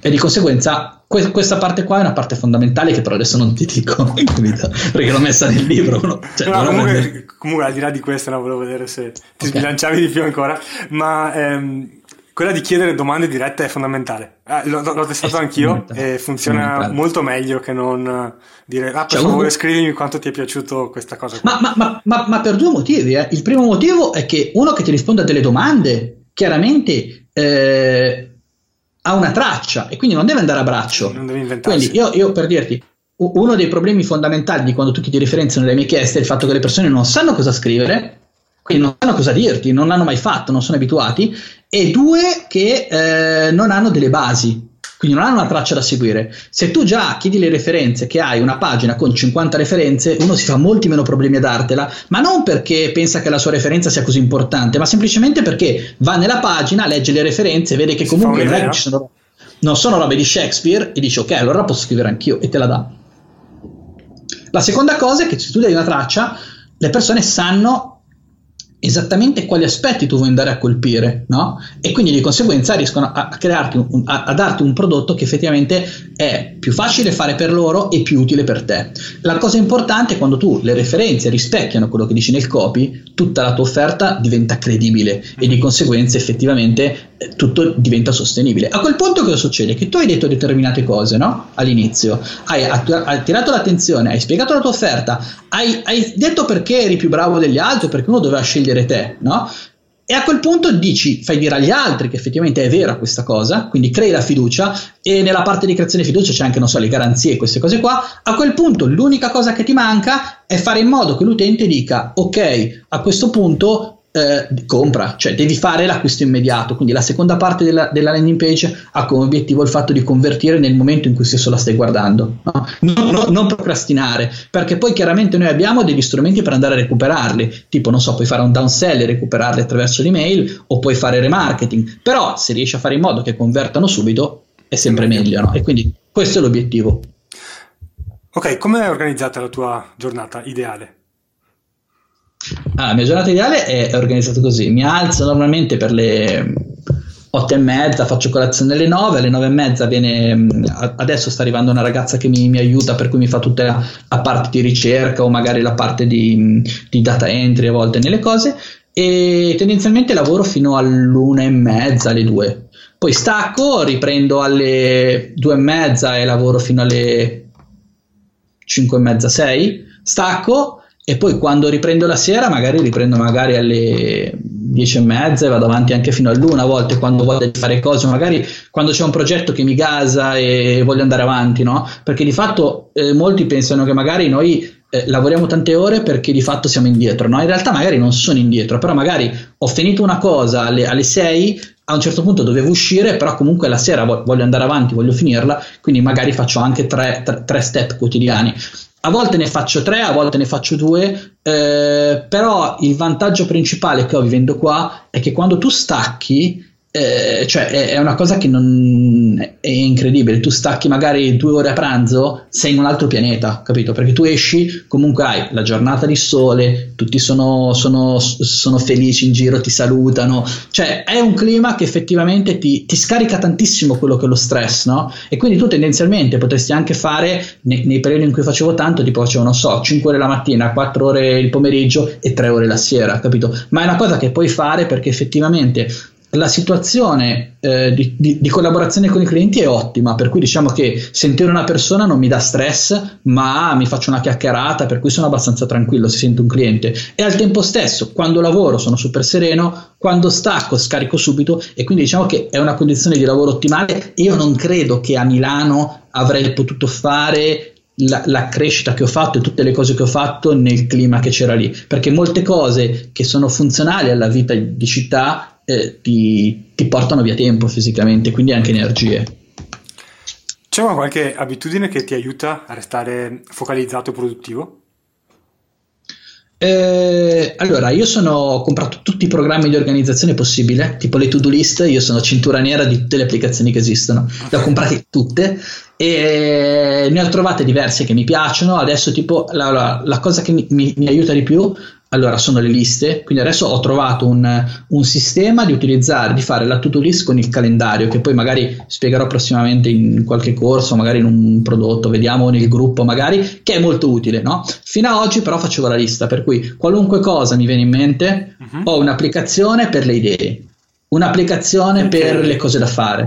e di conseguenza que- questa parte qua è una parte fondamentale che però adesso non ti dico perché l'ho messa nel libro no? Cioè, no, comunque, nel... comunque, al di là di questo no, volevo vedere se ti okay. sbilanciavi di più ancora ma ehm, quella di chiedere domande dirette è fondamentale eh, l'ho, l'ho, testato anch'io e funziona molto meglio che non dire ah per cioè, favore scrivimi quanto ti è piaciuto questa cosa ma, ma, ma, ma, per due motivi eh. il primo motivo è che uno che ti risponde a delle domande chiaramente eh, ha una traccia e quindi non deve andare a braccio. Non devi inventarsi. Quindi io, io per dirti, uno dei problemi fondamentali di quando tu chiedi referenze nelle mie chieste è il fatto che le persone non sanno cosa scrivere, quindi non sanno cosa dirti, non l'hanno mai fatto, non sono abituati, e due che eh, non hanno delle basi quindi non hanno una traccia da seguire. Se tu già chiedi le referenze, che hai una pagina con 50 referenze, uno si fa molti meno problemi a dartela, ma non perché pensa che la sua referenza sia così importante, ma semplicemente perché va nella pagina, legge le referenze, vede che comunque non, che sono, non sono robe di Shakespeare e dice ok, allora posso scrivere anch'io e te la dà. La seconda cosa è che se tu dai una traccia, le persone sanno esattamente quali aspetti tu vuoi andare a colpire, no? E quindi di conseguenza riescono a, crearti un, a, a, darti un prodotto che effettivamente è più facile fare per loro e più utile per te. La cosa importante è quando tu le referenze rispecchiano quello che dici nel copy, tutta la tua offerta diventa credibile e di conseguenza effettivamente eh, tutto diventa sostenibile. A quel punto cosa succede? Che tu hai detto determinate cose, no? All'inizio, hai, attirato l'attenzione, hai spiegato la tua offerta, hai, hai detto perché eri più bravo degli altri, perché uno doveva scegliere scegliere te, no? E a quel punto dici, fai dire agli altri che effettivamente è vera questa cosa, quindi crei la fiducia e nella parte di creazione di fiducia c'è anche, non so, le garanzie e queste cose qua. A quel punto l'unica cosa che ti manca è fare in modo che l'utente dica, ok, a questo punto eh, compra, cioè devi fare l'acquisto immediato. Quindi la seconda parte della, della, landing page ha come obiettivo il fatto di convertire nel momento in cui stesso la stai guardando, no? non, non, non, procrastinare, perché poi chiaramente noi abbiamo degli strumenti per andare a recuperarli, tipo non so, puoi fare un downsell e recuperarli attraverso l'email o puoi fare remarketing, però se riesci a fare in modo che convertano subito è sempre meglio, no? E quindi questo è l'obiettivo. Ok, come è organizzata la tua giornata ideale? Ah, la mia giornata ideale è organizzata così: mi alzo normalmente per le otto e mezza, faccio colazione alle nove, alle nove e mezza viene, adesso sta arrivando una ragazza che mi, mi aiuta, per cui mi fa tutta la, la, parte di ricerca o magari la parte di, di, data entry a volte nelle cose e tendenzialmente lavoro fino all'una e mezza, alle due. Poi stacco, riprendo alle due e mezza e lavoro fino alle cinque e mezza, sei, stacco e poi quando riprendo la sera magari riprendo magari alle 10 e mezza e vado avanti anche fino all'una a volte quando voglio fare cose, magari quando c'è un progetto che mi gasa e voglio andare avanti, no? Perché di fatto eh, molti pensano che magari noi eh, lavoriamo tante ore perché di fatto siamo indietro, no? In realtà magari non sono indietro, però magari ho finito una cosa alle, alle 6, a un certo punto dovevo uscire, però comunque la sera voglio andare avanti, voglio finirla, quindi magari faccio anche tre, tre, tre step quotidiani. A volte ne faccio tre, a volte ne faccio due, eh, però il vantaggio principale che ho vivendo qua è che quando tu stacchi eh, cioè è, è, una cosa che non è incredibile. Tu stacchi magari due ore a pranzo, sei in un altro pianeta, capito? Perché tu esci, comunque hai la giornata di sole, tutti sono, sono, sono felici in giro, ti salutano. Cioè è un clima che effettivamente ti, ti, scarica tantissimo quello che è lo stress, no? E quindi tu tendenzialmente potresti anche fare nei, nei periodi in cui facevo tanto, tipo facevo, non so, 5 ore la mattina, 4 ore il pomeriggio e 3 ore la sera, capito? Ma è una cosa che puoi fare perché effettivamente la situazione eh, di, di, di, collaborazione con i clienti è ottima, per cui diciamo che sentire una persona non mi dà stress, ma mi faccio una chiacchierata, per cui sono abbastanza tranquillo se sento un cliente. E al tempo stesso, quando lavoro sono super sereno, quando stacco scarico subito e quindi diciamo che è una condizione di lavoro ottimale. Io non credo che a Milano avrei potuto fare la, la, crescita che ho fatto e tutte le cose che ho fatto nel clima che c'era lì, perché molte cose che sono funzionali alla vita di città eh, ti, ti, portano via tempo fisicamente, quindi anche energie. C'è una qualche abitudine che ti aiuta a restare focalizzato e produttivo? Eh, allora, io sono, ho comprato tutti i programmi di organizzazione possibile, tipo le to-do list, io sono cintura nera di tutte le applicazioni che esistono, le ho comprate tutte e ne ho trovate diverse che mi piacciono. Adesso, tipo, la, la, la cosa che mi, mi, mi, aiuta di più allora, sono le liste, quindi adesso ho trovato un, un, sistema di utilizzare, di fare la to-do list con il calendario, che poi magari spiegherò prossimamente in qualche corso, magari in un prodotto, vediamo nel gruppo magari, che è molto utile, no? Fino ad oggi però facevo la lista, per cui qualunque cosa mi viene in mente, uh-huh. ho un'applicazione per le idee, un'applicazione okay. per le cose da fare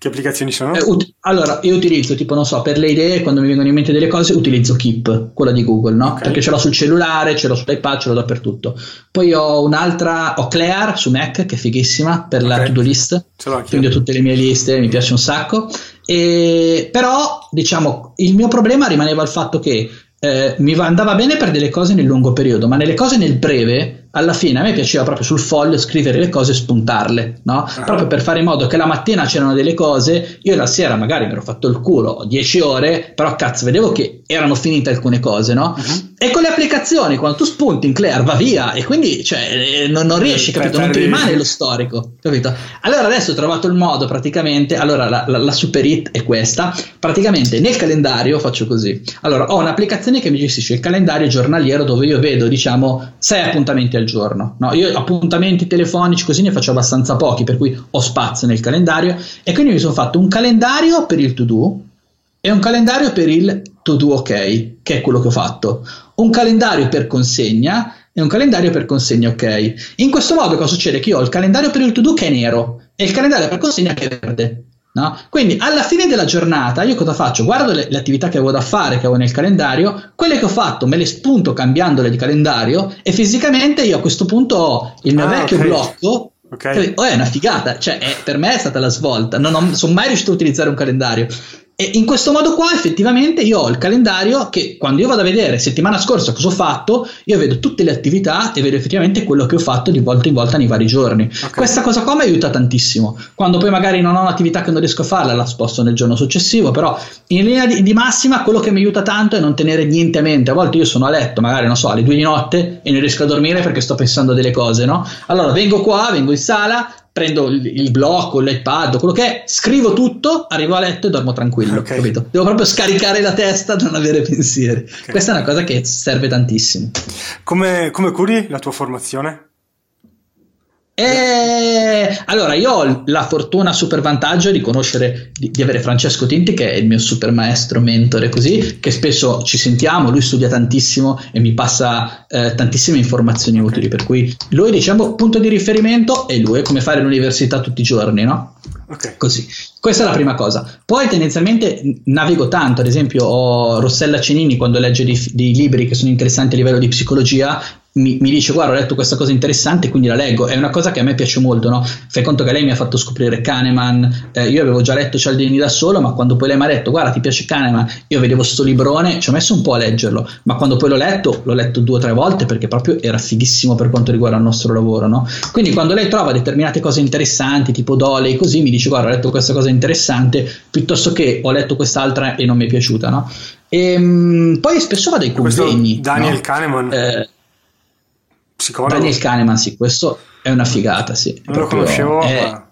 che applicazioni sono? Eh, ut- allora, io utilizzo tipo, non so, per le idee, quando mi vengono in mente delle cose, utilizzo Keep, quella di Google, no? Okay. Perché ce l'ho sul cellulare, ce l'ho sull'iPad, ce l'ho dappertutto. Poi ho un'altra, ho Clear su Mac, che è fighissima, per okay. la to-do list. Quindi ho tutte le mie liste, mi piace un sacco. E, però, diciamo, il mio problema rimaneva il fatto che eh, mi andava bene per delle cose nel lungo periodo, ma nelle cose nel breve alla fine a me piaceva proprio sul foglio scrivere le cose e spuntarle, no? Uh-huh. Proprio per fare in modo che la mattina c'erano delle cose, io la sera magari mi ero fatto il culo 10 ore, però cazzo, vedevo che erano finite alcune cose, no? Uh-huh. E con le applicazioni, quando tu spunti in Claire va via e quindi cioè, non, non riesci, capito? Non ti rimane lo storico, capito? Allora adesso ho trovato il modo praticamente, allora la, la, la super hit è questa, praticamente nel calendario faccio così. Allora ho un'applicazione che mi gestisce il calendario giornaliero dove io vedo, diciamo, sei appuntamenti al giorno. No, io appuntamenti telefonici così ne faccio abbastanza pochi, per cui ho spazio nel calendario e quindi mi sono fatto un calendario per il to do e un calendario per il to do ok, che è quello che ho fatto. Un calendario per consegna e un calendario per consegna ok. In questo modo cosa succede? Che io ho il calendario per il to do che è nero e il calendario per consegna che è verde. No? Quindi alla fine della giornata io cosa faccio? Guardo le, le, attività che avevo da fare, che avevo nel calendario, quelle che ho fatto me le spunto cambiandole di calendario e fisicamente io a questo punto ho il mio ah, vecchio okay. blocco. Okay. Oh, è una figata, cioè è, per me è stata la svolta, non sono mai riuscito a utilizzare un calendario. E in questo modo qua effettivamente io ho il calendario che quando io vado a vedere settimana scorsa cosa ho fatto, io vedo tutte le attività e vedo effettivamente quello che ho fatto di volta in volta nei vari giorni. Okay. Questa cosa qua mi aiuta tantissimo. Quando poi magari non ho un'attività che non riesco a farla, la sposto nel giorno successivo, però in linea di, di massima quello che mi aiuta tanto è non tenere niente a mente. A volte io sono a letto, magari non so, alle due di notte e non riesco a dormire perché sto pensando a delle cose, no? Allora vengo qua, vengo in sala, prendo il, il blocco, l'iPad, quello che è, scrivo tutto, arrivo a letto e dormo tranquillo, okay. capito? Devo proprio scaricare la testa non avere pensieri. Okay. Questa è una cosa che serve tantissimo. Come, come curi la tua formazione? E allora io ho la fortuna, super vantaggio di conoscere, di, di, avere Francesco Tinti che è il mio super maestro, mentore, così, che spesso ci sentiamo, lui studia tantissimo e mi passa eh, tantissime informazioni utili, per cui lui diciamo punto di riferimento è lui, è come fare l'università tutti i giorni, no? Okay. Così. Questa è la prima cosa. Poi tendenzialmente navigo tanto, ad esempio ho Rossella Cenini quando legge dei, dei libri che sono interessanti a livello di psicologia, mi, mi, dice guarda ho letto questa cosa interessante quindi la leggo è una cosa che a me piace molto no? fai conto che lei mi ha fatto scoprire Kahneman eh, io avevo già letto Cialdini da solo ma quando poi lei mi ha detto guarda ti piace Kahneman io vedevo sto librone ci ho messo un po' a leggerlo ma quando poi l'ho letto l'ho letto due o tre volte perché proprio era fighissimo per quanto riguarda il nostro lavoro no? quindi quando lei trova determinate cose interessanti tipo Dole così mi dice guarda ho letto questa cosa interessante piuttosto che ho letto quest'altra e non mi è piaciuta no? e, mh, poi spesso vado ai convegni Daniel Kahneman eh, psicologo. Daniel Kahneman, sì, questo è una figata, sì. Non lo conoscevo, è, ma...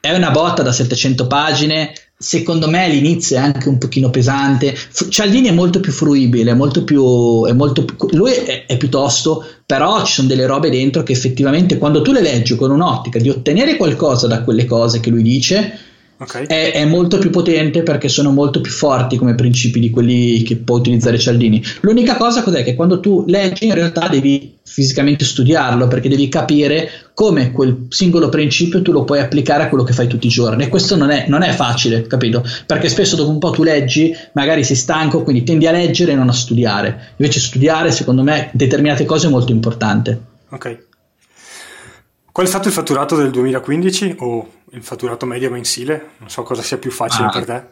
è una botta da 700 pagine. Secondo me all'inizio è anche un pochino pesante. Cialdini è molto più fruibile, molto più, è molto più, lui è, è piuttosto, però ci sono delle robe dentro che effettivamente quando tu le leggi con un'ottica di ottenere qualcosa da quelle cose che lui dice, Okay. È, è, molto più potente perché sono molto più forti come principi di quelli che può utilizzare Cialdini. L'unica cosa cos'è che quando tu leggi in realtà devi fisicamente studiarlo perché devi capire come quel singolo principio tu lo puoi applicare a quello che fai tutti i giorni e questo non è, non è facile, capito? Perché spesso dopo un po' tu leggi, magari sei stanco, quindi tendi a leggere e non a studiare. Invece studiare, secondo me, determinate cose è molto importante. Ok. Qual è stato il fatturato del 2015 o il fatturato medio mensile? Non so cosa sia più facile ah, per te.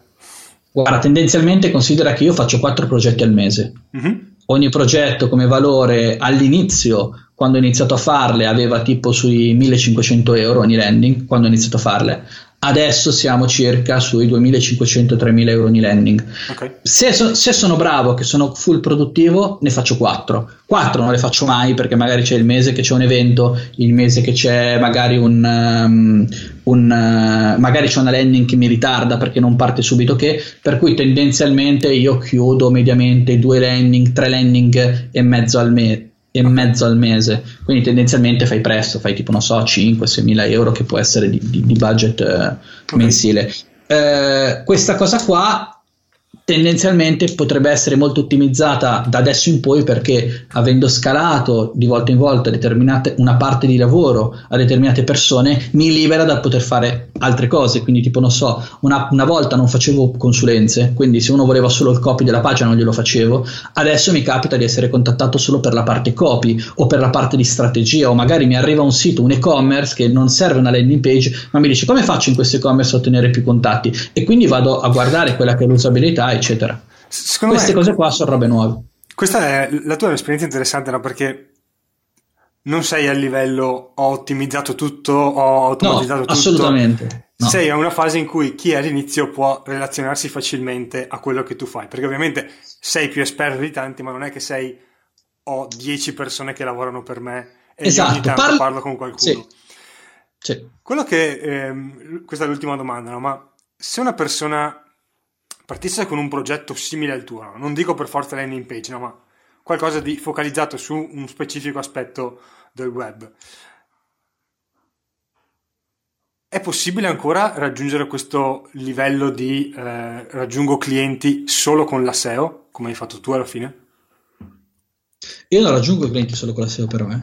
Guarda, tendenzialmente considera che io faccio quattro progetti al mese. Mm-hmm. Ogni progetto come valore all'inizio, quando ho iniziato a farle, aveva tipo sui 1500 euro ogni landing, quando ho iniziato a farle. Adesso siamo circa sui 2.500-3.000 euro ogni landing. Okay. Se, so, se, sono bravo, che sono full produttivo, ne faccio 4. 4 non le faccio mai perché magari c'è il mese che c'è un evento, il mese che c'è magari un, um, un uh, magari c'è una landing che mi ritarda perché non parte subito che, per cui tendenzialmente io chiudo mediamente due landing, tre landing e mezzo al mese e mezzo al mese, quindi tendenzialmente fai presto, fai tipo, non so, 5-6 mila euro che può essere di, di, di budget eh, okay. mensile. Eh, questa cosa qua tendenzialmente potrebbe essere molto ottimizzata da adesso in poi perché avendo scalato di volta in volta una parte di lavoro a determinate persone mi libera dal poter fare altre cose. Quindi tipo non so una, una, volta non facevo consulenze quindi se uno voleva solo il copy della pagina non glielo facevo. Adesso mi capita di essere contattato solo per la parte copy o per la parte di strategia o magari mi arriva un sito un e-commerce che non serve una landing page ma mi dice come faccio in questo e-commerce a ottenere più contatti? E quindi vado a guardare quella che è l'usabilità eccetera. Secondo Queste me, cose qua sono robe nuove. Questa è la tua esperienza interessante, no? Perché non sei a livello ho ottimizzato tutto, ho automatizzato no, tutto. Assolutamente. No. Sei a una fase in cui chi è all'inizio può relazionarsi facilmente a quello che tu fai, perché ovviamente sei più esperto di tanti, ma non è che sei ho 10 persone che lavorano per me e esatto. ogni tanto Parlo... parlo con qualcuno. Sì. Sì. Quello che ehm, questa è l'ultima domanda, no? ma se una persona partisse con un progetto simile al tuo, no? non dico per forza landing page, no, ma qualcosa di focalizzato su un specifico aspetto del web. È possibile ancora raggiungere questo livello di eh, raggiungo clienti solo con la SEO, come hai fatto tu alla fine? Io non raggiungo clienti solo con la SEO però, eh.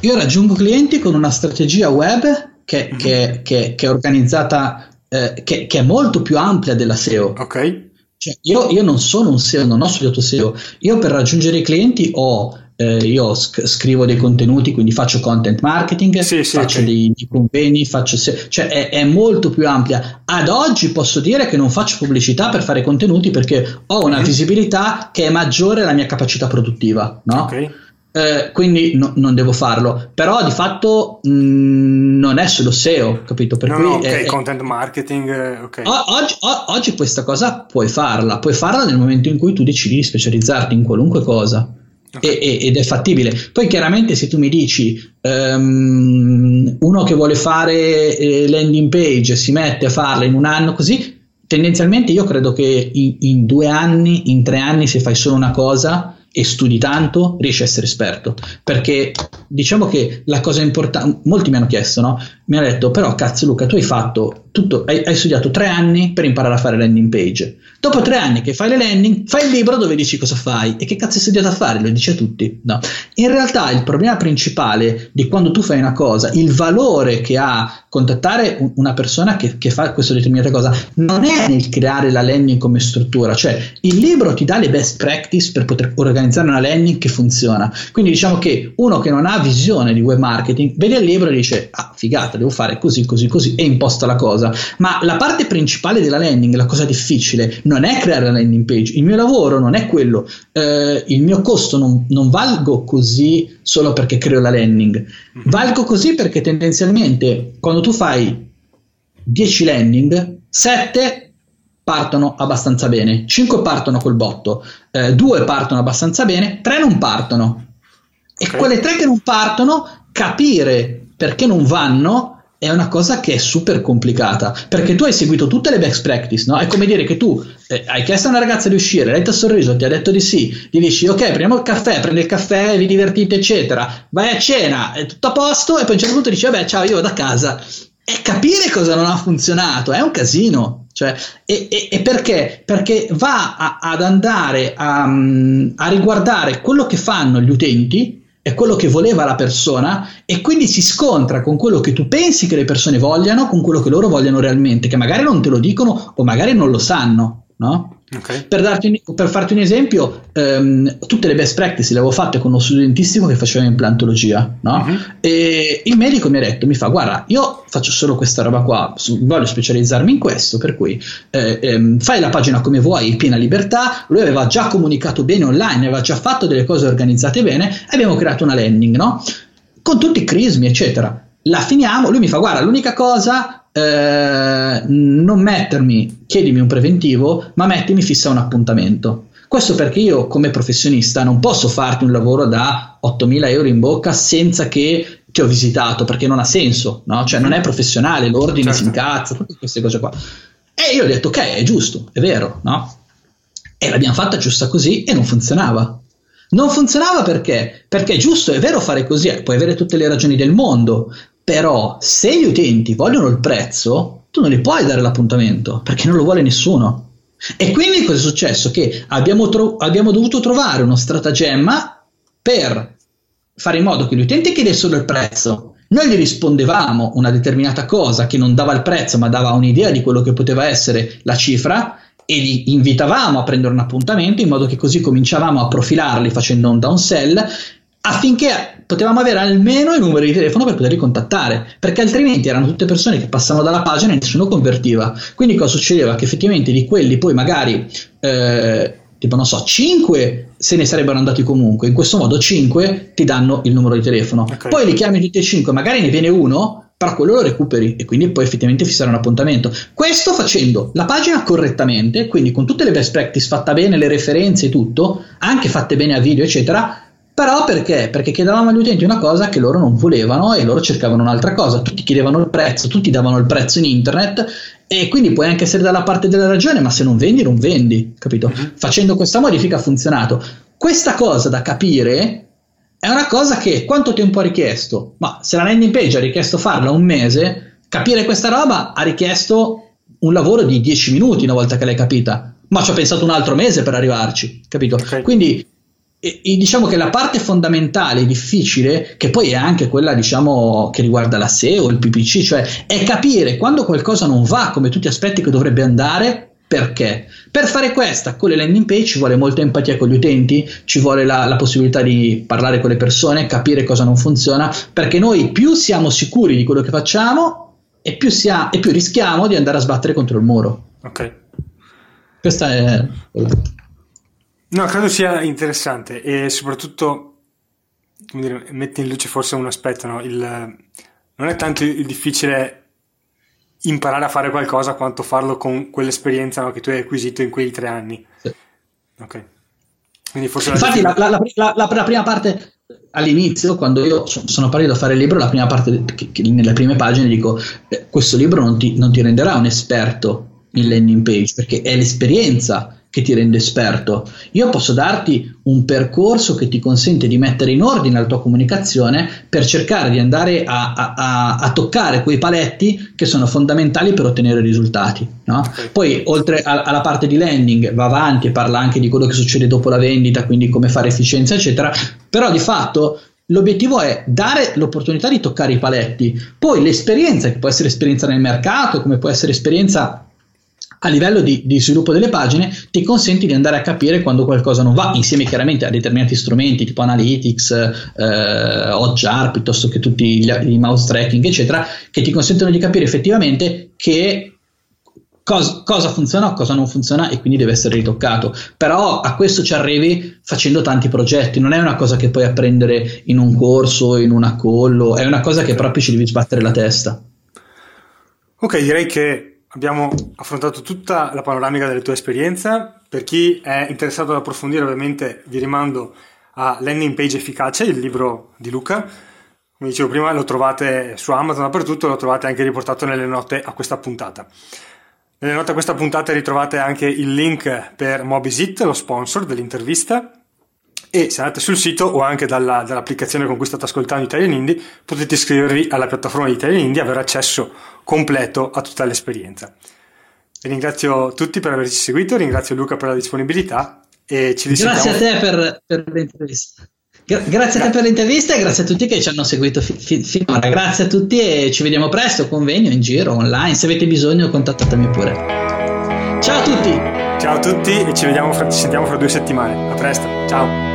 Io raggiungo clienti con una strategia web che, mm-hmm. che, che, che è organizzata eh, che, che, è molto più amplia della SEO. Ok. Cioè, io, io, non sono un SEO, non ho studiato SEO. Io per raggiungere i clienti ho eh, io sc- scrivo dei contenuti, quindi faccio content marketing, sì, sì, faccio okay. dei, dei, convegni, faccio se- cioè è, è, molto più ampia. Ad oggi posso dire che non faccio pubblicità per fare contenuti perché ho una mm-hmm. visibilità che è maggiore alla mia capacità produttiva, no? Ok. Eh, quindi no, non devo farlo, però di fatto mh, mm, non è solo SEO, capito? Per no, cui no, ok, è, content marketing, eh, ok. Oggi, oggi, questa cosa puoi farla, puoi farla nel momento in cui tu decidi di specializzarti in qualunque cosa. Okay. E, ed è fattibile. Poi chiaramente se tu mi dici um, uno che vuole fare eh, landing page si mette a farla in un anno così, tendenzialmente io credo che in, in due anni, in tre anni se fai solo una cosa e studi tanto, riesci a essere esperto. Perché diciamo che la cosa importante, molti mi hanno chiesto, no? Mi hanno detto, però cazzo Luca, tu hai fatto tutto, hai, hai, studiato tre anni per imparare a fare landing page. Dopo tre anni che fai le landing, fai il libro dove dici cosa fai e che cazzo hai studiato a fare, lo dici a tutti. No. In realtà il problema principale di quando tu fai una cosa, il valore che ha contattare una persona che, che fa questa determinata cosa, non è nel creare la landing come struttura, cioè il libro ti dà le best practice per poter organizzare una landing che funziona. Quindi diciamo che uno che non ha visione di web marketing vede il libro e dice, ah figata, devo fare così, così, così e imposta la cosa cosa, ma la parte principale della landing, la cosa difficile, non è creare la landing page. Il mio lavoro non è quello, eh, il mio costo non, non, valgo così solo perché creo la landing, mm-hmm. valgo così perché tendenzialmente quando tu fai 10 landing, 7 partono abbastanza bene, 5 partono col botto, eh, 2 partono abbastanza bene, 3 non partono. E okay. quelle 3 che non partono, capire perché non vanno è una cosa che è super complicata perché tu hai seguito tutte le best practice, no? È come dire che tu eh, hai chiesto a una ragazza di uscire, lei ti ha sorriso, ti ha detto di sì, gli dici ok, prendiamo il caffè, prendi il caffè, vi divertite, eccetera, vai a cena, è tutto a posto, e poi a un certo punto dici vabbè, ciao, io vado a casa. E capire cosa non ha funzionato è un casino. Cioè, e, e, e, perché? Perché va a, ad andare a, a riguardare quello che fanno gli utenti è quello che voleva la persona e quindi si scontra con quello che tu pensi che le persone vogliano, con quello che loro vogliono realmente, che magari non te lo dicono o magari non lo sanno, no? Okay. Per, darti, per, farti un esempio, ehm, tutte le best practice le avevo fatte con uno studentissimo che faceva implantologia, no? uh-huh. E il medico mi ha detto, mi fa, guarda, io faccio solo questa roba qua, voglio specializzarmi in questo, per cui eh, ehm, fai la pagina come vuoi, piena libertà, lui aveva già comunicato bene online, aveva già fatto delle cose organizzate bene, e abbiamo creato una landing, no? Con tutti i crismi, eccetera. La finiamo, lui mi fa, guarda, l'unica cosa eh, non mettermi, chiedimi un preventivo, ma mettimi fissa un appuntamento. Questo perché io come professionista non posso farti un lavoro da 8.000 euro in bocca senza che ti ho visitato, perché non ha senso, no? Cioè non è professionale, l'ordine certo. si incazza, tutte queste cose qua. E io ho detto, ok, è giusto, è vero, no? E l'abbiamo fatta giusta così e non funzionava. Non funzionava perché? Perché è giusto, è vero fare così, puoi avere tutte le ragioni del mondo, però se gli utenti vogliono il prezzo, tu non gli puoi dare l'appuntamento perché non lo vuole nessuno. E quindi cosa è successo? Che abbiamo, tro- abbiamo dovuto trovare uno stratagemma per fare in modo che gli utenti chiedessero il prezzo. Noi gli rispondevamo una determinata cosa che non dava il prezzo, ma dava un'idea di quello che poteva essere la cifra e li invitavamo a prendere un appuntamento in modo che così cominciavamo a profilarli facendo un downsell affinché potevamo avere almeno i numeri di telefono per poterli contattare, perché altrimenti erano tutte persone che passavano dalla pagina e nessuno convertiva. Quindi cosa succedeva? Che effettivamente di quelli poi magari, eh, tipo non so, 5 se ne sarebbero andati comunque, in questo modo 5 ti danno il numero di telefono. Okay. Poi li chiami tutti e 5, magari ne viene uno, però quello lo recuperi e quindi puoi effettivamente fissare un appuntamento. Questo facendo la pagina correttamente, quindi con tutte le best practice fatta bene, le referenze e tutto, anche fatte bene a video, eccetera, però perché? Perché chiedevamo agli utenti una cosa che loro non volevano e loro cercavano un'altra cosa. Tutti chiedevano il prezzo, tutti davano il prezzo in internet e quindi puoi anche essere dalla parte della ragione, ma se non vendi, non vendi, capito? Mm-hmm. Facendo questa modifica ha funzionato. Questa cosa da capire è una cosa che quanto tempo ha richiesto? Ma se la landing page ha richiesto farla un mese, capire questa roba ha richiesto un lavoro di 10 minuti una volta che l'hai capita. Ma ci ho pensato un altro mese per arrivarci, capito? Okay. Quindi e, e diciamo che la parte fondamentale, difficile, che poi è anche quella diciamo, che riguarda la SEO, il PPC, cioè è capire quando qualcosa non va come tu ti aspetti che dovrebbe andare, perché? Per fare questa, con le landing page ci vuole molta empatia con gli utenti, ci vuole la, la, possibilità di parlare con le persone, capire cosa non funziona, perché noi più siamo sicuri di quello che facciamo e più, sia, e più rischiamo di andare a sbattere contro il muro. Ok. Questa è... No, credo sia interessante e soprattutto dire, mette in luce forse un aspetto, no? il, non è tanto il difficile imparare a fare qualcosa quanto farlo con quell'esperienza no, che tu hai acquisito in quei tre anni. Sì. Ok. Quindi forse Infatti la, la, la, la, prima parte all'inizio, quando io sono partito a fare il libro, la prima parte, che, che nelle prime pagine dico, eh, questo libro non ti, non ti renderà un esperto in landing page, perché è l'esperienza che ti rende esperto. Io posso darti un percorso che ti consente di mettere in ordine la tua comunicazione per cercare di andare a, a, a, a toccare quei paletti che sono fondamentali per ottenere risultati. No? Poi, oltre alla parte di landing, va avanti e parla anche di quello che succede dopo la vendita, quindi come fare efficienza, eccetera. Però di fatto L'obiettivo è dare l'opportunità di toccare i paletti, poi l'esperienza, che può essere esperienza nel mercato, come può essere esperienza a livello di, di, sviluppo delle pagine ti consente di andare a capire quando qualcosa non va, insieme chiaramente a determinati strumenti tipo Analytics, eh, Hotjar, piuttosto che tutti gli, i mouse tracking, eccetera, che ti consentono di capire effettivamente che Cosa, cosa, funziona, cosa non funziona e quindi deve essere ritoccato. Però a questo ci arrivi facendo tanti progetti, non è una cosa che puoi apprendere in un corso, in una call, è una cosa che proprio ci devi sbattere la testa. Ok, direi che abbiamo affrontato tutta la panoramica delle tue esperienze. Per chi è interessato ad approfondire, ovviamente vi rimando a Landing Page Efficace, il libro di Luca. Come dicevo prima, lo trovate su Amazon dappertutto, lo trovate anche riportato nelle note a questa puntata. Nelle note a questa puntata ritrovate anche il link per Mobisit, lo sponsor dell'intervista. E se andate sul sito o anche dalla, dall'applicazione con cui state ascoltando Italian Indie, potete iscrivervi alla piattaforma di Italian Indie e avere accesso completo a tutta l'esperienza. Vi ringrazio tutti per averci seguito, ringrazio Luca per la disponibilità e ci risentiamo. Grazie a te per, per l'intervista. grazie a te per l'intervista e grazie a tutti che ci hanno seguito fi- fi- finora. Grazie a tutti e ci vediamo presto, convegno, in giro, online. Se avete bisogno contattatemi pure. Ciao a tutti! Ciao a tutti e ci, vediamo fra, ci sentiamo fra due settimane. A presto, ciao!